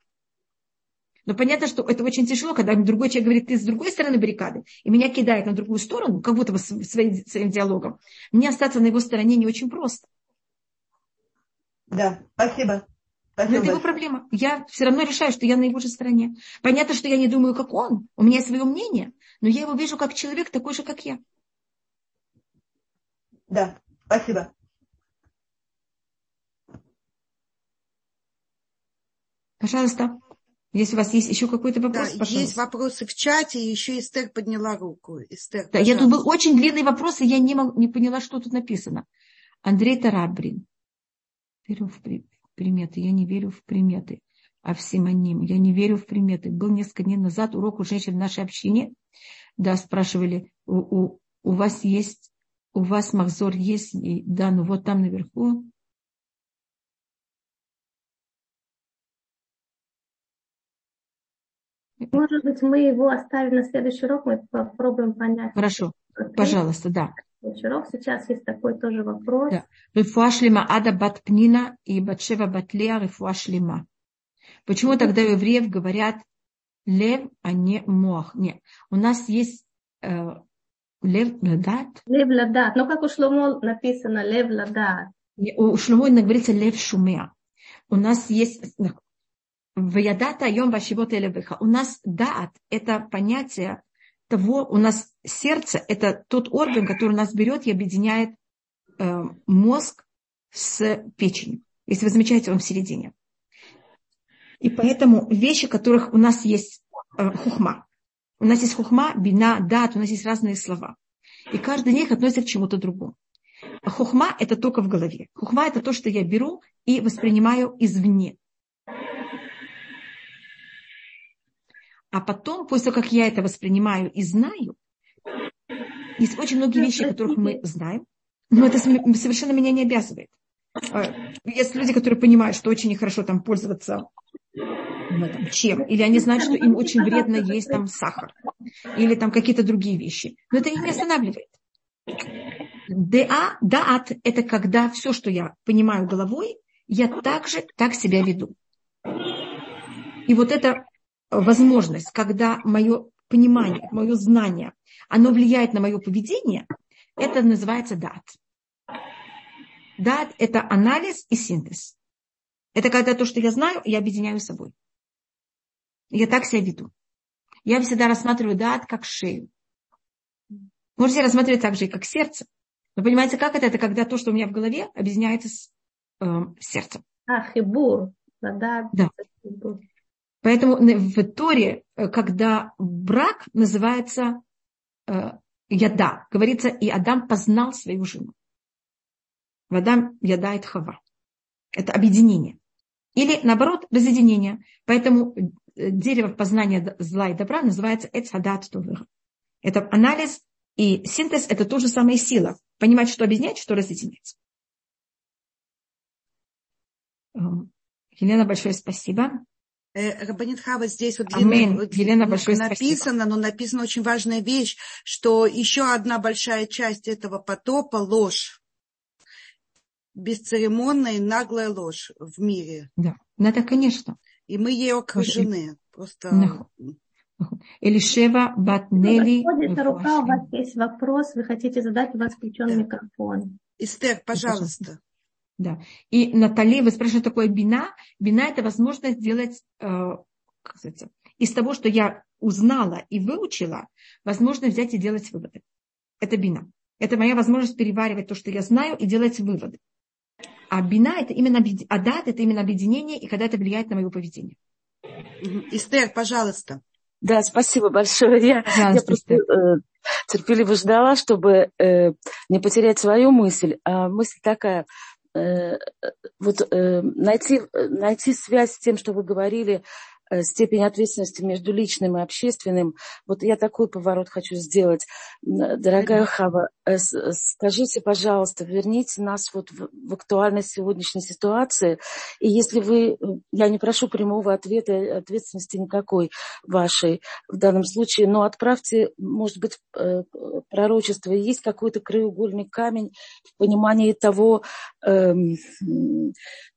Но понятно, что это очень тяжело, когда другой человек говорит, ты с другой стороны баррикады, и меня кидает на другую сторону, как будто бы своим, своим диалогом. Мне остаться на его стороне не очень просто. Да, спасибо. спасибо Но это его проблема. Я все равно решаю, что я на его же стороне. Понятно, что я не думаю, как он. У меня есть свое мнение, но я его вижу как человек такой же, как я. Да, спасибо. Пожалуйста. Если у вас есть еще какой-то вопрос, да, пожалуйста. Есть вопросы в чате, и еще Эстер подняла руку. Эстер, да, я тут был очень длинный вопрос, и я не, мог, не поняла, что тут написано. Андрей Тарабрин. Верю в приметы. Я не верю в приметы. А в симоним. Я не верю в приметы. Был несколько дней назад урок у женщин в нашей общине. Да, спрашивали, у, у, у вас есть, у вас махзор есть? Да, ну вот там наверху Может быть, мы его оставим на следующий урок, мы попробуем понять. Хорошо, пожалуйста, да. Урок. Сейчас есть такой тоже вопрос. Да. Рифуашлима ада батпнина и батшева батлея рифуашлима. Почему тогда у евреев говорят лев, а не мох? Нет, у нас есть э, лев ладат. Лев ладат. Ну, как у Шломо написано, лев ладат. У Шломо говорится лев шумеа. У нас есть Ваядата айом вашивот элевыха. У нас даат – это понятие того, у нас сердце – это тот орган, который у нас берет и объединяет э, мозг с печенью. Если вы замечаете, он в середине. И поэтому вещи, которых у нас есть э, хухма. У нас есть хухма, бина, дат, у нас есть разные слова. И каждый из них относится к чему-то другому. Хухма – это только в голове. Хухма – это то, что я беру и воспринимаю извне. А потом, после того, как я это воспринимаю и знаю, есть очень многие вещи, которых мы знаем, но это совершенно меня не обязывает. А, есть люди, которые понимают, что очень нехорошо там пользоваться чем, или они знают, что им очень вредно есть там сахар, или там какие-то другие вещи. Но это их не останавливает. ДА, даат – это когда все, что я понимаю головой, я также так себя веду. И вот это возможность, когда мое понимание, мое знание, оно влияет на мое поведение, это называется дат. Дат – это анализ и синтез. Это когда то, что я знаю, я объединяю с собой. Я так себя веду. Я всегда рассматриваю дат как шею. Можете рассматривать так же и как сердце. Но понимаете, как это? Это когда то, что у меня в голове, объединяется с э, сердцем. А, хибур. Да. да. Поэтому в Торе, э, когда брак называется э, яда, говорится, и Адам познал свою жену. Адам яда и хава. Это объединение. Или, наоборот, разъединение. Поэтому дерево познания зла и добра называется Эцхадат Тувер. Это анализ и синтез – это то же самое сила. Понимать, что объединяет, что разъединяется. Эм, Елена, большое спасибо. Э, Рабанит Хава, здесь вот, Амин. вот Елена, большое написано, спасибо. но написана очень важная вещь, что еще одна большая часть этого потопа – ложь. Бесцеремонная и наглая ложь в мире. Да, ну это конечно. И мы ей окружены. Просто... Элишева Батнели. Подходит рука, у вас есть вопрос, вы хотите задать, у вас включен да. микрофон. Эстер, пожалуйста. Да. И Натали, вы спрашиваете, что такое бина? Бина – это возможность сделать, э, как сказать, из того, что я узнала и выучила, возможно взять и делать выводы. Это бина. Это моя возможность переваривать то, что я знаю, и делать выводы. А бина – это именно, адат – это именно объединение, и когда это влияет на мое поведение. Эстер, пожалуйста. Да, спасибо большое. Я, я просто э, терпеливо ждала, чтобы э, не потерять свою мысль. А мысль такая, Э, вот э, найти, найти связь с тем, что вы говорили Э, степень ответственности между личным и общественным. Вот я такой поворот хочу сделать. Дорогая Хава, э, скажите, пожалуйста, верните нас вот в, в актуальность сегодняшней ситуации. И если вы, я не прошу прямого ответа, ответственности никакой вашей в данном случае, но отправьте, может быть, э, пророчество. Есть какой-то краеугольный камень в понимании того, эм,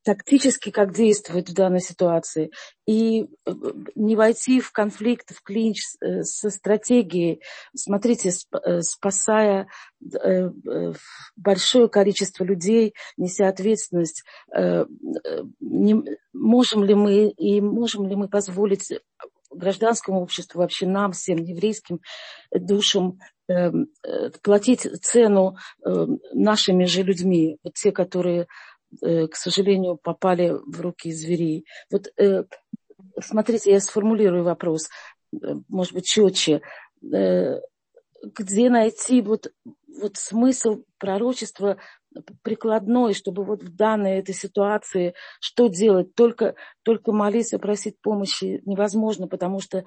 тактически, как действовать в данной ситуации, и э, не войти в конфликт, в клинч э, со стратегией, смотрите, э, спасая большое количество людей, неся ответственность, не, можем ли мы и можем ли мы позволить гражданскому обществу, вообще нам, всем еврейским душам, платить цену нашими же людьми, те, которые к сожалению, попали в руки зверей. Вот э, смотрите, я сформулирую вопрос, э, может быть, четче. Где найти вот, вот смысл пророчества прикладной, чтобы вот в данной этой ситуации что делать? Только, только молиться, просить помощи невозможно, потому что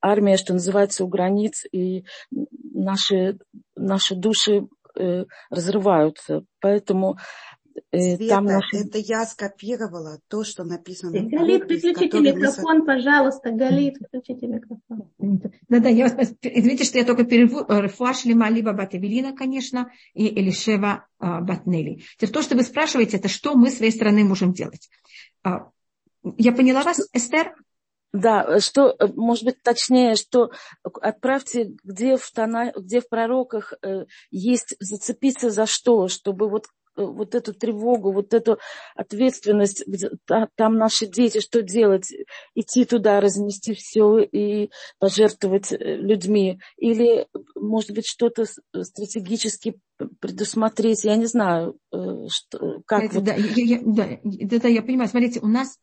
армия, что называется, у границ, и наши, наши души э, разрываются. Поэтому Э, Света, там наши... это я скопировала то, что написано. Галит, выключите микрофон, мы... пожалуйста. Галит, выключите микрофон. Да-да, я вас... Извините, что я только перевожу. Э, Рефуашлима либо Батавелина, конечно, и Элишева а, Батнели. Теперь то, что вы спрашиваете, это что мы с своей стороны можем делать. А, я поняла вас, Эстер? Да, что, э, может быть, точнее, что отправьте, где в, тона, где в пророках э, есть зацепиться за что, чтобы вот Э, вот эту тревогу, вот эту ответственность, где, там наши дети, что делать, идти туда, разнести все и пожертвовать э, людьми, или, может быть, что-то стратегически предусмотреть, я не знаю, э, что, как. Это, вот. да, я, я, да, это я понимаю. Смотрите, у нас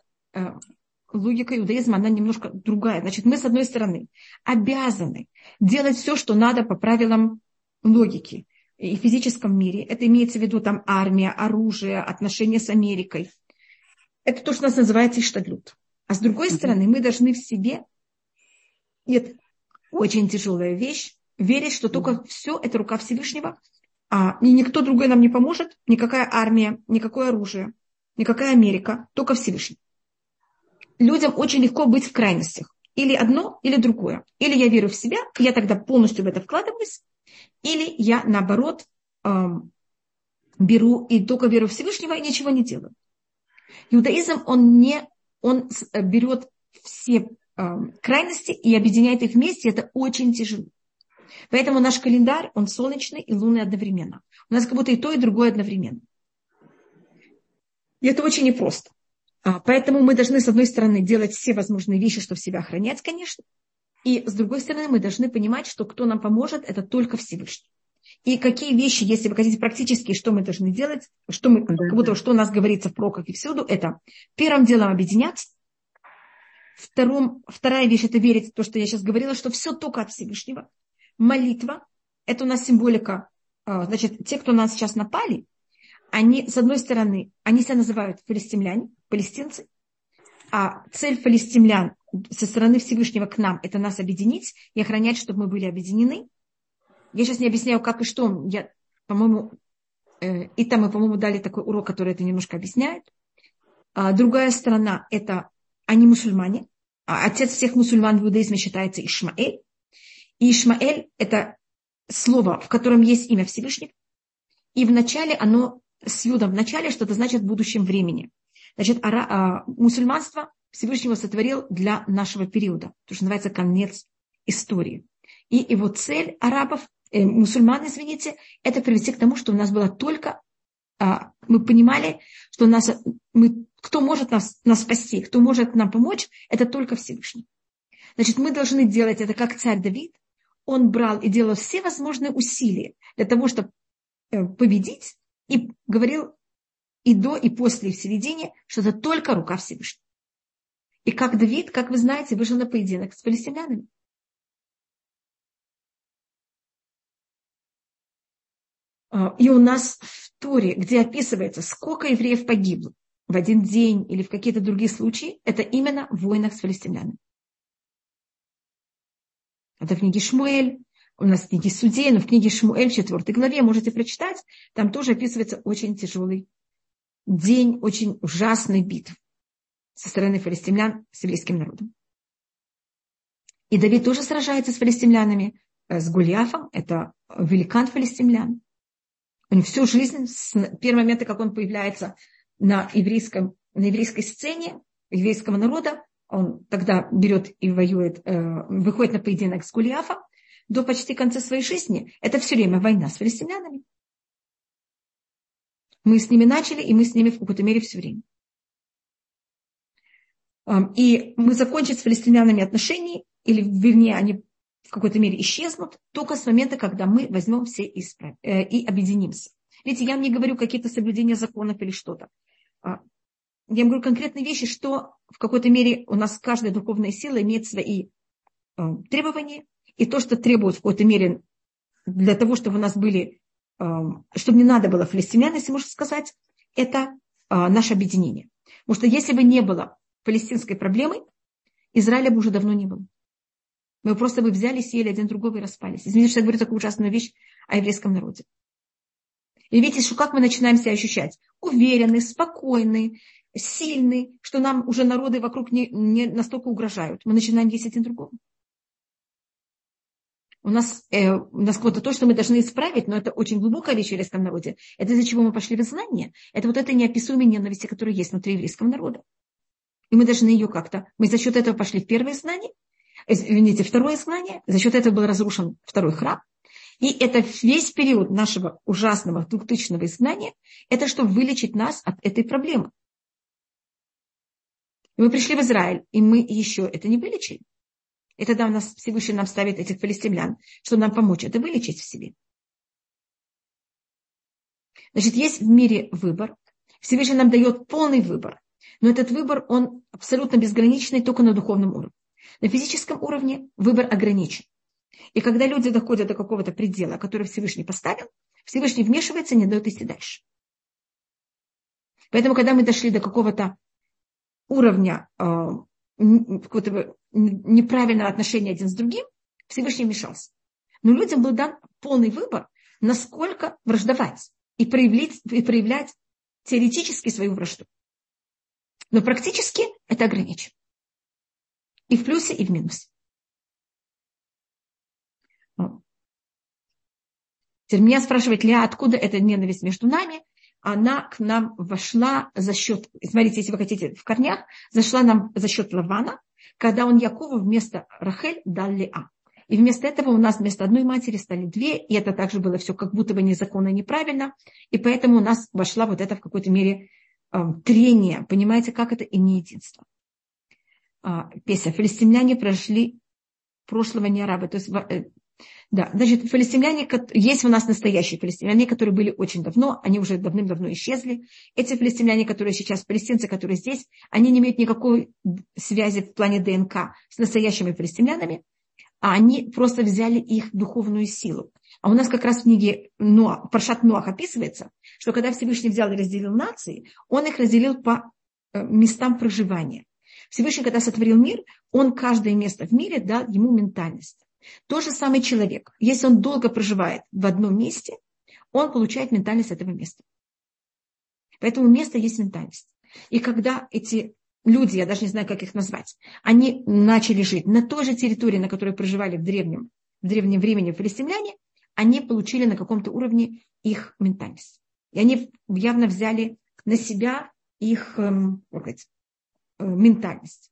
логика иудаизма, она немножко другая. Значит, мы, с одной стороны, обязаны делать все, что надо по правилам логики и физическом мире. Это имеется в виду там армия, оружие, отношения с Америкой. Это то, что у нас называется иштадлют. А с другой стороны, мы должны в себе, и это очень тяжелая вещь, верить, что только все это рука Всевышнего, а и никто другой нам не поможет, никакая армия, никакое оружие, никакая Америка, только Всевышний. Людям очень легко быть в крайностях. Или одно, или другое. Или я верю в себя, я тогда полностью в это вкладываюсь, или я, наоборот, эм, беру и только веру Всевышнего и ничего не делаю. Иудаизм, он не, он э, берет все э, крайности и объединяет их вместе, это очень тяжело. Поэтому наш календарь, он солнечный и лунный одновременно. У нас как будто и то, и другое одновременно. И это очень непросто. А, поэтому мы должны, с одной стороны, делать все возможные вещи, чтобы себя охранять, конечно. И с другой стороны, мы должны понимать, что кто нам поможет, это только Всевышний. И какие вещи, если вы хотите практически, что мы должны делать, что мы, как будто что у нас говорится в проках и всюду, это первым делом объединяться. Втором, вторая вещь – это верить в то, что я сейчас говорила, что все только от Всевышнего. Молитва – это у нас символика. А, значит, те, кто нас сейчас напали, они, с одной стороны, они себя называют палестимляне, палестинцы, а цель палестимлян со стороны Всевышнего к нам – это нас объединить и охранять, чтобы мы были объединены. Я сейчас не объясняю, как и что. Я, по-моему, э, и там мы, по-моему, дали такой урок, который это немножко объясняет. А другая сторона – это они мусульмане. А отец всех мусульман в иудаизме считается Ишмаэль. И Ишмаэль – это слово, в котором есть имя Всевышнего. И вначале оно с юдом в начале, что это значит в будущем времени. Значит, ара, а, мусульманство Всевышнего сотворил для нашего периода, то, что называется конец истории. И его цель арабов, э, мусульман, извините, это привести к тому, что у нас было только, а, мы понимали, что у нас, мы, кто может нас, нас спасти, кто может нам помочь, это только Всевышний. Значит, мы должны делать это как царь Давид. Он брал и делал все возможные усилия для того, чтобы э, победить, и говорил и до, и после, и в середине, что это только рука Всевышнего. И как Давид, как вы знаете, вышел на поединок с палестинянами. А, и у нас в Торе, где описывается, сколько евреев погибло в один день или в какие-то другие случаи, это именно в войнах с палестинянами. Это в книге Шмуэль, у нас в книге Судей, но в книге Шмуэль в 4 главе можете прочитать, там тоже описывается очень тяжелый день, очень ужасный битв со стороны филистимлян с еврейским народом. И Давид тоже сражается с филистимлянами, э, с Гулиафом, это великан филистимлян. Он всю жизнь, с первого момента, как он появляется на, еврейском, на еврейской сцене еврейского народа, он тогда берет и воюет, э, выходит на поединок с Гулиафом, до почти конца своей жизни, это все время война с филистимлянами. Мы с ними начали, и мы с ними в какой-то мере все время. И мы закончим с филистимлянами отношения, или вернее, они в какой-то мере исчезнут, только с момента, когда мы возьмем все и, справ... э, и объединимся. Видите, я не говорю какие-то соблюдения законов или что-то. А, я говорю конкретные вещи, что в какой-то мере у нас каждая духовная сила имеет свои э, требования, и то, что требует в какой-то мере для того, чтобы у нас были, эм, чтобы не надо было филистимлян, если можно сказать, это э, наше объединение. Потому что если бы не было палестинской проблемы, Израиля бы уже давно не было. Мы просто бы взяли, съели один другого и распались. Извините, что я говорю такую ужасную вещь о еврейском народе. И видите, что как мы начинаем себя ощущать? Уверенный, спокойный, сильный, что нам уже народы вокруг не, не настолько угрожают. Мы начинаем есть один другого у нас, э, у нас какое-то то, что мы должны исправить, но это очень глубокая вещь в еврейском народе. Это из-за чего мы пошли в изгнание. Это вот эта неописуемая ненависть, которая есть внутри еврейского народа. И мы должны ее как-то... Мы за счет этого пошли в первое изгнание, извините, второе изгнание, за счет этого был разрушен второй храм. И это весь период нашего ужасного двухтысячного изгнания, это чтобы вылечить нас от этой проблемы. И мы пришли в Израиль, и мы еще это не вылечили. И тогда у нас Всевышний нам ставит этих палестимлян, чтобы нам помочь это вылечить в себе. Значит, есть в мире выбор. Всевышний нам дает полный выбор. Но этот выбор, он абсолютно безграничный только на духовном уровне. На физическом уровне выбор ограничен. И когда люди доходят до какого-то предела, который Всевышний поставил, Всевышний вмешивается и не дает идти дальше. Поэтому, когда мы дошли до какого-то уровня э, какого-то неправильного отношения один с другим, Всевышний вмешался. Но людям был дан полный выбор, насколько враждовать и проявлять, и проявлять теоретически свою вражду. Но практически это ограничено. И в плюсе, и в минусе. Теперь меня спрашивает Ля, откуда эта ненависть между нами? она к нам вошла за счет, смотрите, если вы хотите, в корнях, зашла нам за счет Лавана, когда он Якову вместо Рахель дал Леа. И вместо этого у нас вместо одной матери стали две, и это также было все как будто бы незаконно, неправильно. И поэтому у нас вошла вот это в какой-то мере трение. Понимаете, как это и не единство. А, Песя, филистимляне прошли прошлого не арабы. То есть, э, да, значит, филистимляне, есть у нас настоящие филистимляне, которые были очень давно, они уже давным-давно исчезли. Эти филистимляне, которые сейчас, палестинцы, которые здесь, они не имеют никакой связи в плане ДНК с настоящими филистимлянами а они просто взяли их духовную силу. А у нас как раз в книге Ноах, Паршат Ноах описывается, что когда Всевышний взял и разделил нации, он их разделил по э, местам проживания. Всевышний, когда сотворил мир, он каждое место в мире дал ему ментальность. Тот же самый человек, если он долго проживает в одном месте, он получает ментальность этого места. Поэтому место есть ментальность. И когда эти люди, я даже не знаю, как их назвать, они начали жить на той же территории, на которой проживали в древнем, в древнем времени филистимляне, они получили на каком-то уровне их ментальность. И они явно взяли на себя их эм, как сказать, э, ментальность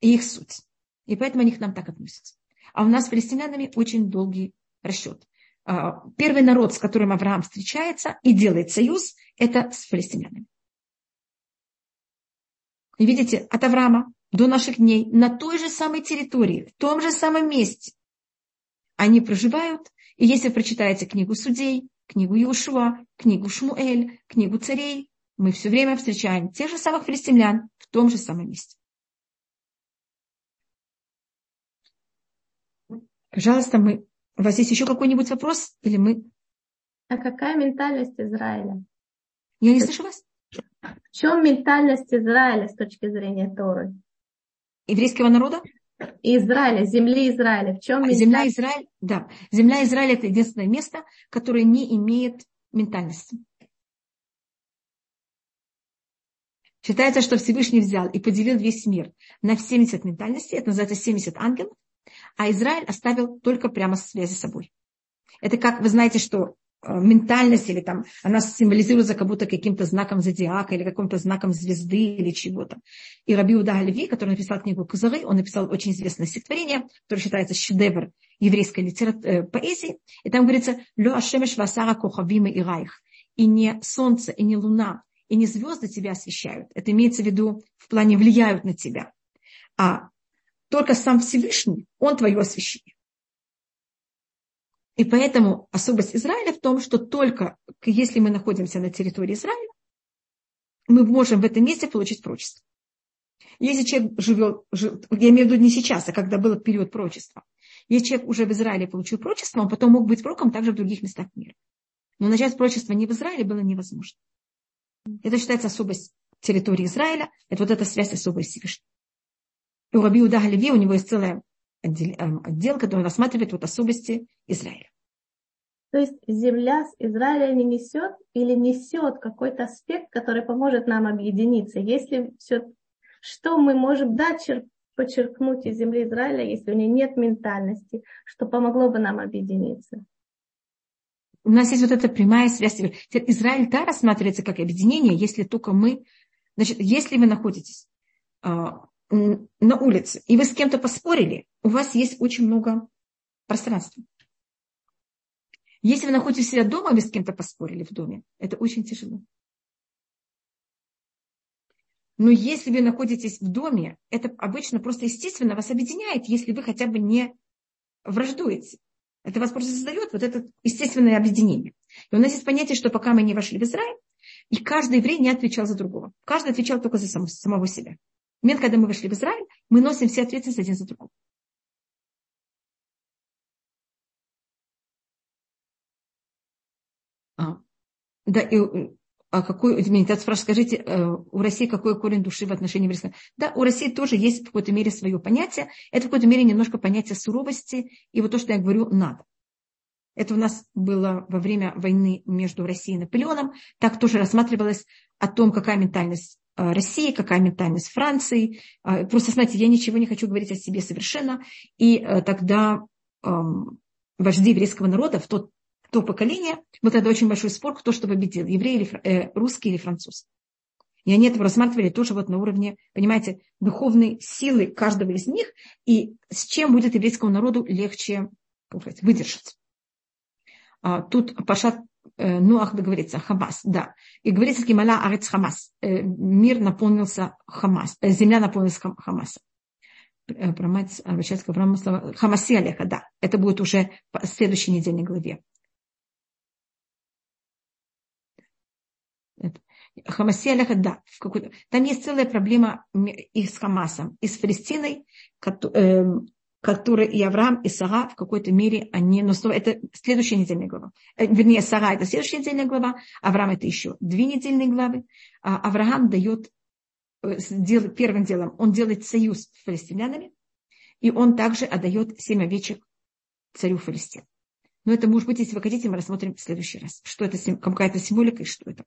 и их суть. И поэтому они к нам так относятся. А у нас с филистимлянами очень долгий расчет. А, первый народ, с которым Авраам встречается и делает союз, это с филистимлянами. И видите, от Авраама до наших дней на той же самой территории, в том же самом месте они проживают. И если вы прочитаете книгу судей, книгу Иошуа, книгу Шмуэль, книгу царей, мы все время встречаем тех же самых филистимлян в том же самом месте. Пожалуйста, мы... у вас есть еще какой-нибудь вопрос? Или мы... А какая ментальность Израиля? Я не слышу вас. В чем ментальность Израиля с точки зрения Торы? Еврейского народа? Израиля, земли Израиля. В чем ментальность? Земля Израиль, да. Земля Израиля это единственное место, которое не имеет ментальности. Считается, что Всевышний взял и поделил весь мир на 70 ментальностей, это называется 70 ангелов, а Израиль оставил только прямо связи с собой. Это как, вы знаете, что ментальность или там она символизируется как будто каким-то знаком зодиака или каким-то знаком звезды или чего-то. И Раби Уда Альви, который написал книгу Кузары, он написал очень известное стихотворение, которое считается шедевр еврейской литературы, э, поэзии. И там говорится «Лё ашемеш васара кохавима и райх». И не солнце, и не луна, и не звезды тебя освещают. Это имеется в виду в плане влияют на тебя. А только сам Всевышний, он твое освещение. И поэтому особость Израиля в том, что только если мы находимся на территории Израиля, мы можем в этом месте получить прочество. Если человек живет, жив, я имею в виду не сейчас, а когда был период прочества, если человек уже в Израиле получил прочество, он потом мог быть пророком также в других местах мира. Но начать прочество не в Израиле было невозможно. Это считается особость территории Израиля, это вот эта связь особой Всевышнего. И у Раби Уда у него есть целая отдел, эм, отдел, который рассматривает вот особости Израиля. То есть земля с Израиля не несет или несет какой-то аспект, который поможет нам объединиться. Если все, что мы можем дать, подчеркнуть из земли Израиля, если у нее нет ментальности, что помогло бы нам объединиться? У нас есть вот эта прямая связь. Израиль да рассматривается как объединение, если только мы... Значит, если вы находитесь на улице, и вы с кем-то поспорили, у вас есть очень много пространства. Если вы находитесь себя дома, вы с кем-то поспорили в доме, это очень тяжело. Но если вы находитесь в доме, это обычно просто естественно вас объединяет, если вы хотя бы не враждуете. Это вас просто создает вот это естественное объединение. И у нас есть понятие, что пока мы не вошли в Израиль, и каждый еврей не отвечал за другого. Каждый отвечал только за самого себя момент, когда мы вошли в Израиль, мы носим все ответственность один за другого. А, да, и а какой, меня спрашивают, скажите, э, у России какой корень души в отношении еврейского? Да, у России тоже есть в какой-то мере свое понятие. Это в какой-то мере немножко понятие суровости и вот то, что я говорю, надо. Это у нас было во время войны между Россией и Наполеоном. Так тоже рассматривалось о том, какая ментальность Э, России, какая ментальность Франции. Э, просто, знаете, я ничего не хочу говорить о себе совершенно. И э, тогда эм, вожди еврейского народа в тот, то поколение, вот это очень большой спор, кто что победил, еврей или русский или француз. И они это рассматривали тоже вот на уровне, понимаете, духовной силы каждого из них, и с чем будет еврейскому народу легче сказать, выдержать. А, тут Пашат э, Нуах говорится, Хамас, да. И говорится, Кималя Арец Хамас. Э, мир наполнился Хамас, э, земля наполнилась Хамаса. Про мать обращается к Аврааму Хамаси Алеха, да. Это будет уже в следующей недельной главе. Хамаси Алеха, да. Там есть целая проблема и с Хамасом, и с Палестиной, который и Авраам, и Сара в какой-то мере, они, но это следующая недельная глава. Э, вернее, Сара это следующая недельная глава, Авраам это еще две недельные главы. А Авраам дает, э, первым делом, он делает союз с палестинянами, и он также отдает семь овечек царю Палестин. Но это может быть, если вы хотите, мы рассмотрим в следующий раз. Что это, какая-то символика и что это.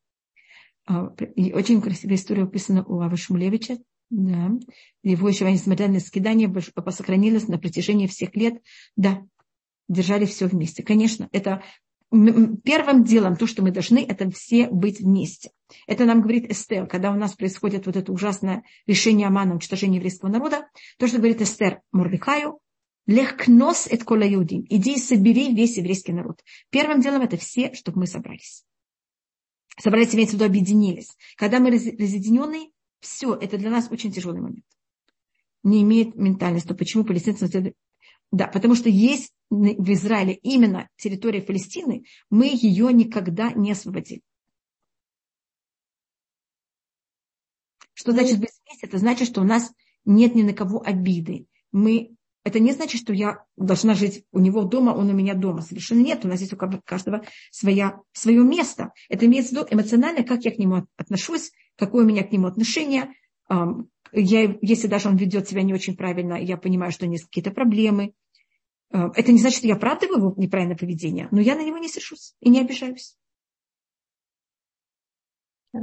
А, и очень красивая история описана у Авы Шмулевича, да. Его еще, несмотря на скидание, сохранилось на протяжении всех лет. Да, держали все вместе. Конечно, это первым делом, то, что мы должны, это все быть вместе. Это нам говорит Эстер, когда у нас происходит вот это ужасное решение Амана, уничтожение еврейского народа. То, что говорит Эстер Мордыхаю, легкнос et кола иудим. Иди и собери весь еврейский народ. Первым делом это все, чтобы мы собрались. Собрались, имеется в виду, объединились. Когда мы разъединенные, все, это для нас очень тяжелый момент. Не имеет ментальности. Почему палестинцы... Да, потому что есть в Израиле именно территория Палестины, мы ее никогда не освободили. Что значит быть вместе? Это значит, что у нас нет ни на кого обиды. Мы, это не значит, что я должна жить у него дома, он у меня дома. Совершенно нет. У нас есть у каждого своя, свое место. Это имеется в виду эмоционально, как я к нему отношусь, какое у меня к нему отношение. Я, если даже он ведет себя не очень правильно, я понимаю, что у него есть какие-то проблемы. Это не значит, что я оправдываю его неправильное поведение, но я на него не сержусь и не обижаюсь.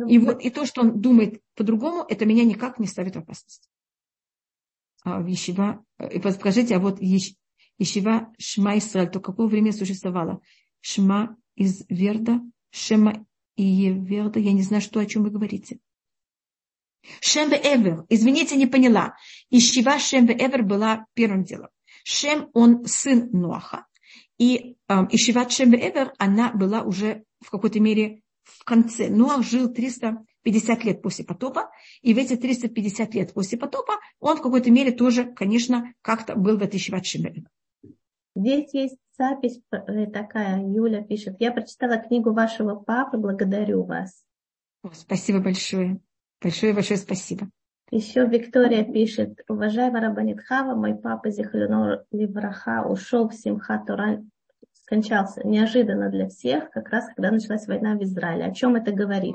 И, вот, и то, что он думает по-другому, это меня никак не ставит в опасность. А Ешива, и подскажите, а вот Ешива Шма Исраиль, то какое время существовало? Шма из Верда, Шема и Еверда, я не знаю, что, о чем вы говорите. Шем Эвер, извините, не поняла. Ищева Шем Эвер была первым делом. Шем, он сын Ноаха. И э, Ищева Шем Эвер, она была уже в какой-то мере в конце. Ноах жил 350 лет после потопа, и в эти 350 лет после потопа он в какой-то мере тоже, конечно, как-то был в этой Эвер. Здесь есть запись э, такая, Юля пишет. Я прочитала книгу вашего папы, благодарю вас. Спасибо большое. Большое-большое спасибо. Еще Виктория пишет, уважаемый Рабанит Хава, мой папа Зихлюнор Ливраха ушел в Симхат скончался неожиданно для всех, как раз когда началась война в Израиле. О чем это говорит?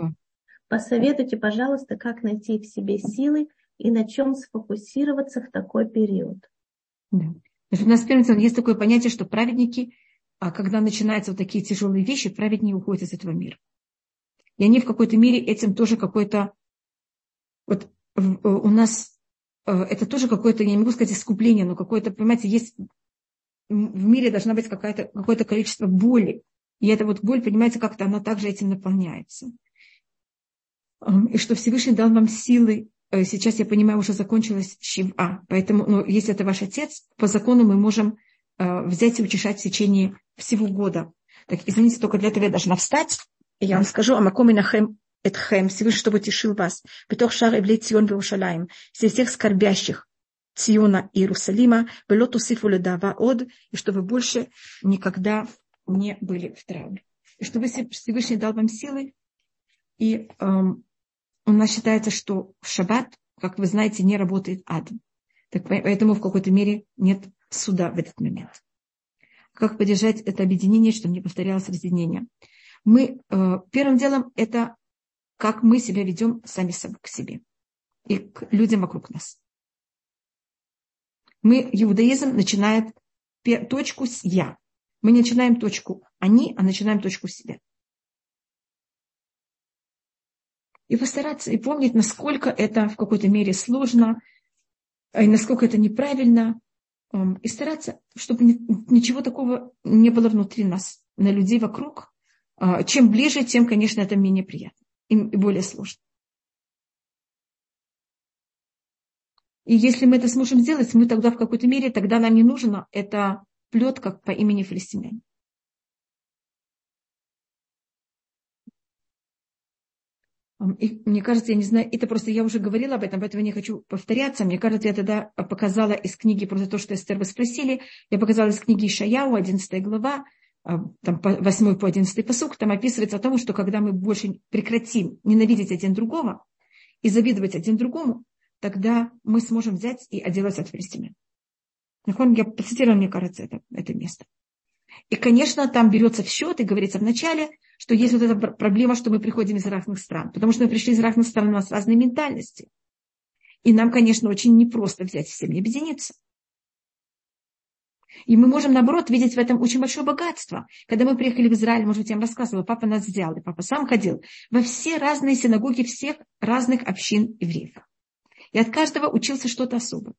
Посоветуйте, пожалуйста, как найти в себе силы и на чем сфокусироваться в такой период. Да. У нас, первым есть такое понятие, что праведники, а когда начинаются вот такие тяжелые вещи, праведники уходят из этого мира. И они в какой-то мере этим тоже какой-то вот э, у нас э, это тоже какое-то, я не могу сказать искупление, но какое-то, понимаете, есть в мире должна быть какое-то какое количество боли. И эта вот боль, понимаете, как-то она также этим наполняется. И что Всевышний дал вам силы. Э, сейчас, я понимаю, уже закончилась Шива. Поэтому, ну, если это ваш отец, по закону мы можем взять и утешать в течение всего года. Так, извините, только для этого я должна встать. И я вам скажу, Амакоми Нахем Этхем, Всевышний, чтобы утешил вас, Петох Шар Эвлей Цион Иерусалим, среди всех скорбящих Циона и Иерусалима, было тусифу ледава од, и чтобы больше никогда не были в травме. И чтобы Всевышний дал вам силы, и эм, у нас считается, что в шаббат, как вы знаете, не работает ад. Так поэтому в какой-то мере нет суда в этот момент. Как поддержать это объединение, чтобы не повторялось разъединение? Мы э, первым делом это как мы себя ведем сами к себе и к людям вокруг нас. Мы, иудаизм начинает точку с «я». Мы начинаем точку «они», а начинаем точку себя. и постараться и помнить, насколько это в какой-то мере сложно, и насколько это неправильно, и стараться, чтобы ничего такого не было внутри нас, на людей вокруг. А, чем ближе, тем, конечно, это менее приятно и более сложно. И если мы это сможем сделать, мы тогда в какой-то мере, тогда нам не нужна эта плетка по имени филистимляне. И мне кажется, я не знаю, это просто я уже говорила об этом, поэтому не хочу повторяться. Мне кажется, я тогда показала из книги, просто то, что Эстер вы спросили, я показала из книги Шаяу, 11 глава, а, там 8 по 11 посук, там описывается о том, что когда мы больше прекратим ненавидеть один другого и завидовать один другому, тогда мы сможем взять и отделать от филистимлян. Я процитировала, мне кажется, это, это место. И, конечно, там берется в счет и говорится в начале, что есть вот эта проблема, что мы приходим из разных стран. Потому что мы пришли из разных стран, у нас разные ментальности. И нам, конечно, очень непросто взять всем и объединиться. И мы можем, наоборот, видеть в этом очень большое богатство. Когда мы приехали в Израиль, может быть, я вам рассказывала, папа нас взял, и папа сам ходил во все разные синагоги всех разных общин евреев. И от каждого учился что-то особое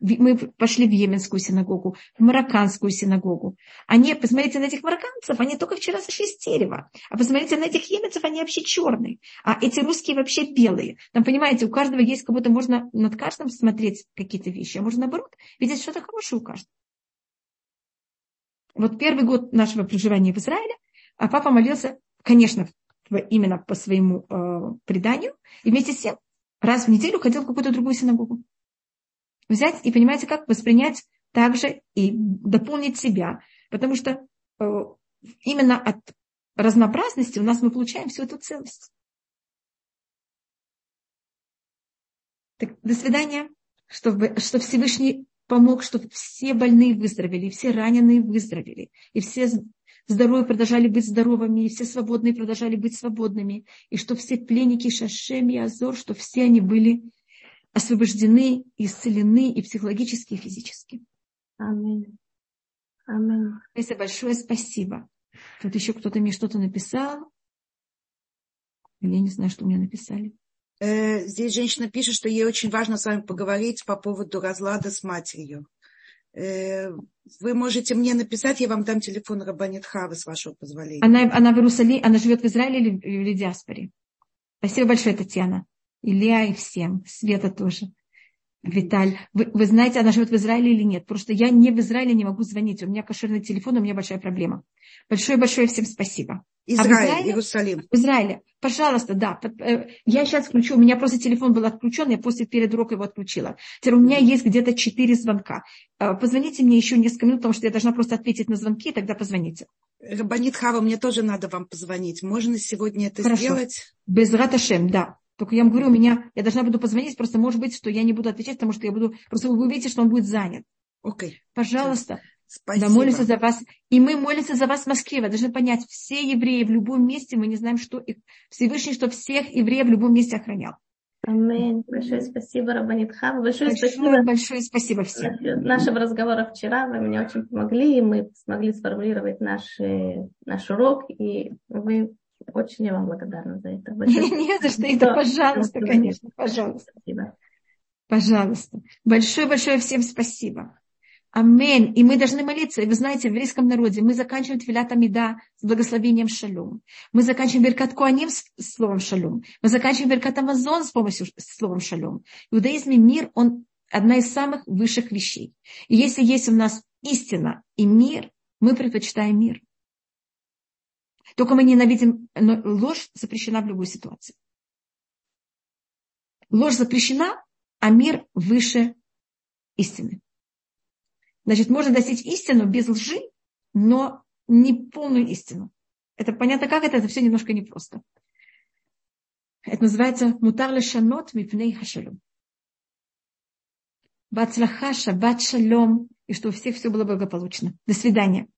мы пошли в Йеменскую синагогу, в Марокканскую синагогу. Они, посмотрите на этих марокканцев, они только вчера сошли с дерева. А посмотрите на этих йеменцев, они вообще черные. А эти русские вообще белые. Там, понимаете, у каждого есть, как будто можно над каждым смотреть какие-то вещи, а можно наоборот видеть что-то хорошее у каждого. Вот первый год нашего проживания в Израиле, а папа молился, конечно, именно по своему э, преданию, и вместе с тем раз в неделю ходил в какую-то другую синагогу взять и, понимаете, как воспринять также и дополнить себя. Потому что э, именно от разнообразности у нас мы получаем всю эту целость. Так, до свидания, чтобы, что Всевышний помог, чтобы все больные выздоровели, все раненые выздоровели, и все здоровые продолжали быть здоровыми, и все свободные продолжали быть свободными, и что все пленники Шашем и Азор, что все они были освобождены, исцелены и психологически, и физически. Аминь. Аминь. Это большое спасибо. Тут еще кто-то мне что-то написал. Или я не знаю, что мне написали. Э, здесь женщина пишет, что ей очень важно с вами поговорить по поводу разлада с матерью. Э, вы можете мне написать, я вам дам телефон Рабанит Хавы, с вашего позволения. Она, она в Иерусалиме, она живет в Израиле или, или в диаспоре? Спасибо большое, Татьяна. Илья и всем, Света тоже. Виталь, вы, вы знаете, она живет в Израиле или нет? Просто я не в Израиле не могу звонить. У меня кошерный телефон, у меня большая проблема. Большое-большое всем спасибо. Израиль, а Израиле, Иерусалим. В Израиле. Пожалуйста, да. Э, я сейчас включу. У меня просто телефон был отключен, я после перед уроком его отключила. Теперь у меня есть где-то четыре звонка. Э, позвоните мне еще несколько минут, потому что я должна просто ответить на звонки, и тогда позвоните. Рабанит Хава, мне тоже надо вам позвонить. Можно сегодня это Хорошо. сделать? Без раташем, да. Только я вам говорю, у меня, я должна буду позвонить, просто может быть, что я не буду отвечать, потому что я буду, просто вы увидите, что он будет занят. Окей. Okay. Пожалуйста. Спасибо. Да, молимся за вас. И мы молимся за вас в Москве. Вы должны понять, все евреи в любом месте, мы не знаем, что их, Всевышний, что всех евреев в любом месте охранял. Аминь. Большое спасибо, Рабанит Хава. Большое, большое спасибо. Большое спасибо всем. Нашего разговора вчера вы мне очень помогли, и мы смогли сформулировать наш, наш урок, и вы очень я вам благодарна за это. Не за что, это пожалуйста, конечно, пожалуйста. Пожалуйста. Большое-большое всем спасибо. Аминь. И мы должны молиться. И вы знаете, в еврейском народе мы заканчиваем Твилят Амида с благословением Шалом. Мы заканчиваем Беркат Куаним с словом Шалом. Мы заканчиваем Беркат Амазон с помощью словом Шалом. В иудаизме мир, он одна из самых высших вещей. И если есть у нас истина и мир, мы предпочитаем мир. Только мы ненавидим, но ложь запрещена в любой ситуации. Ложь запрещена, а мир выше истины. Значит, можно достичь истину без лжи, но не полную истину. Это понятно, как это? Это все немножко непросто. Это называется мутар лешанот мипней хашалом. Бацлаха, шаббат шалом, и что у всех все было благополучно. До свидания.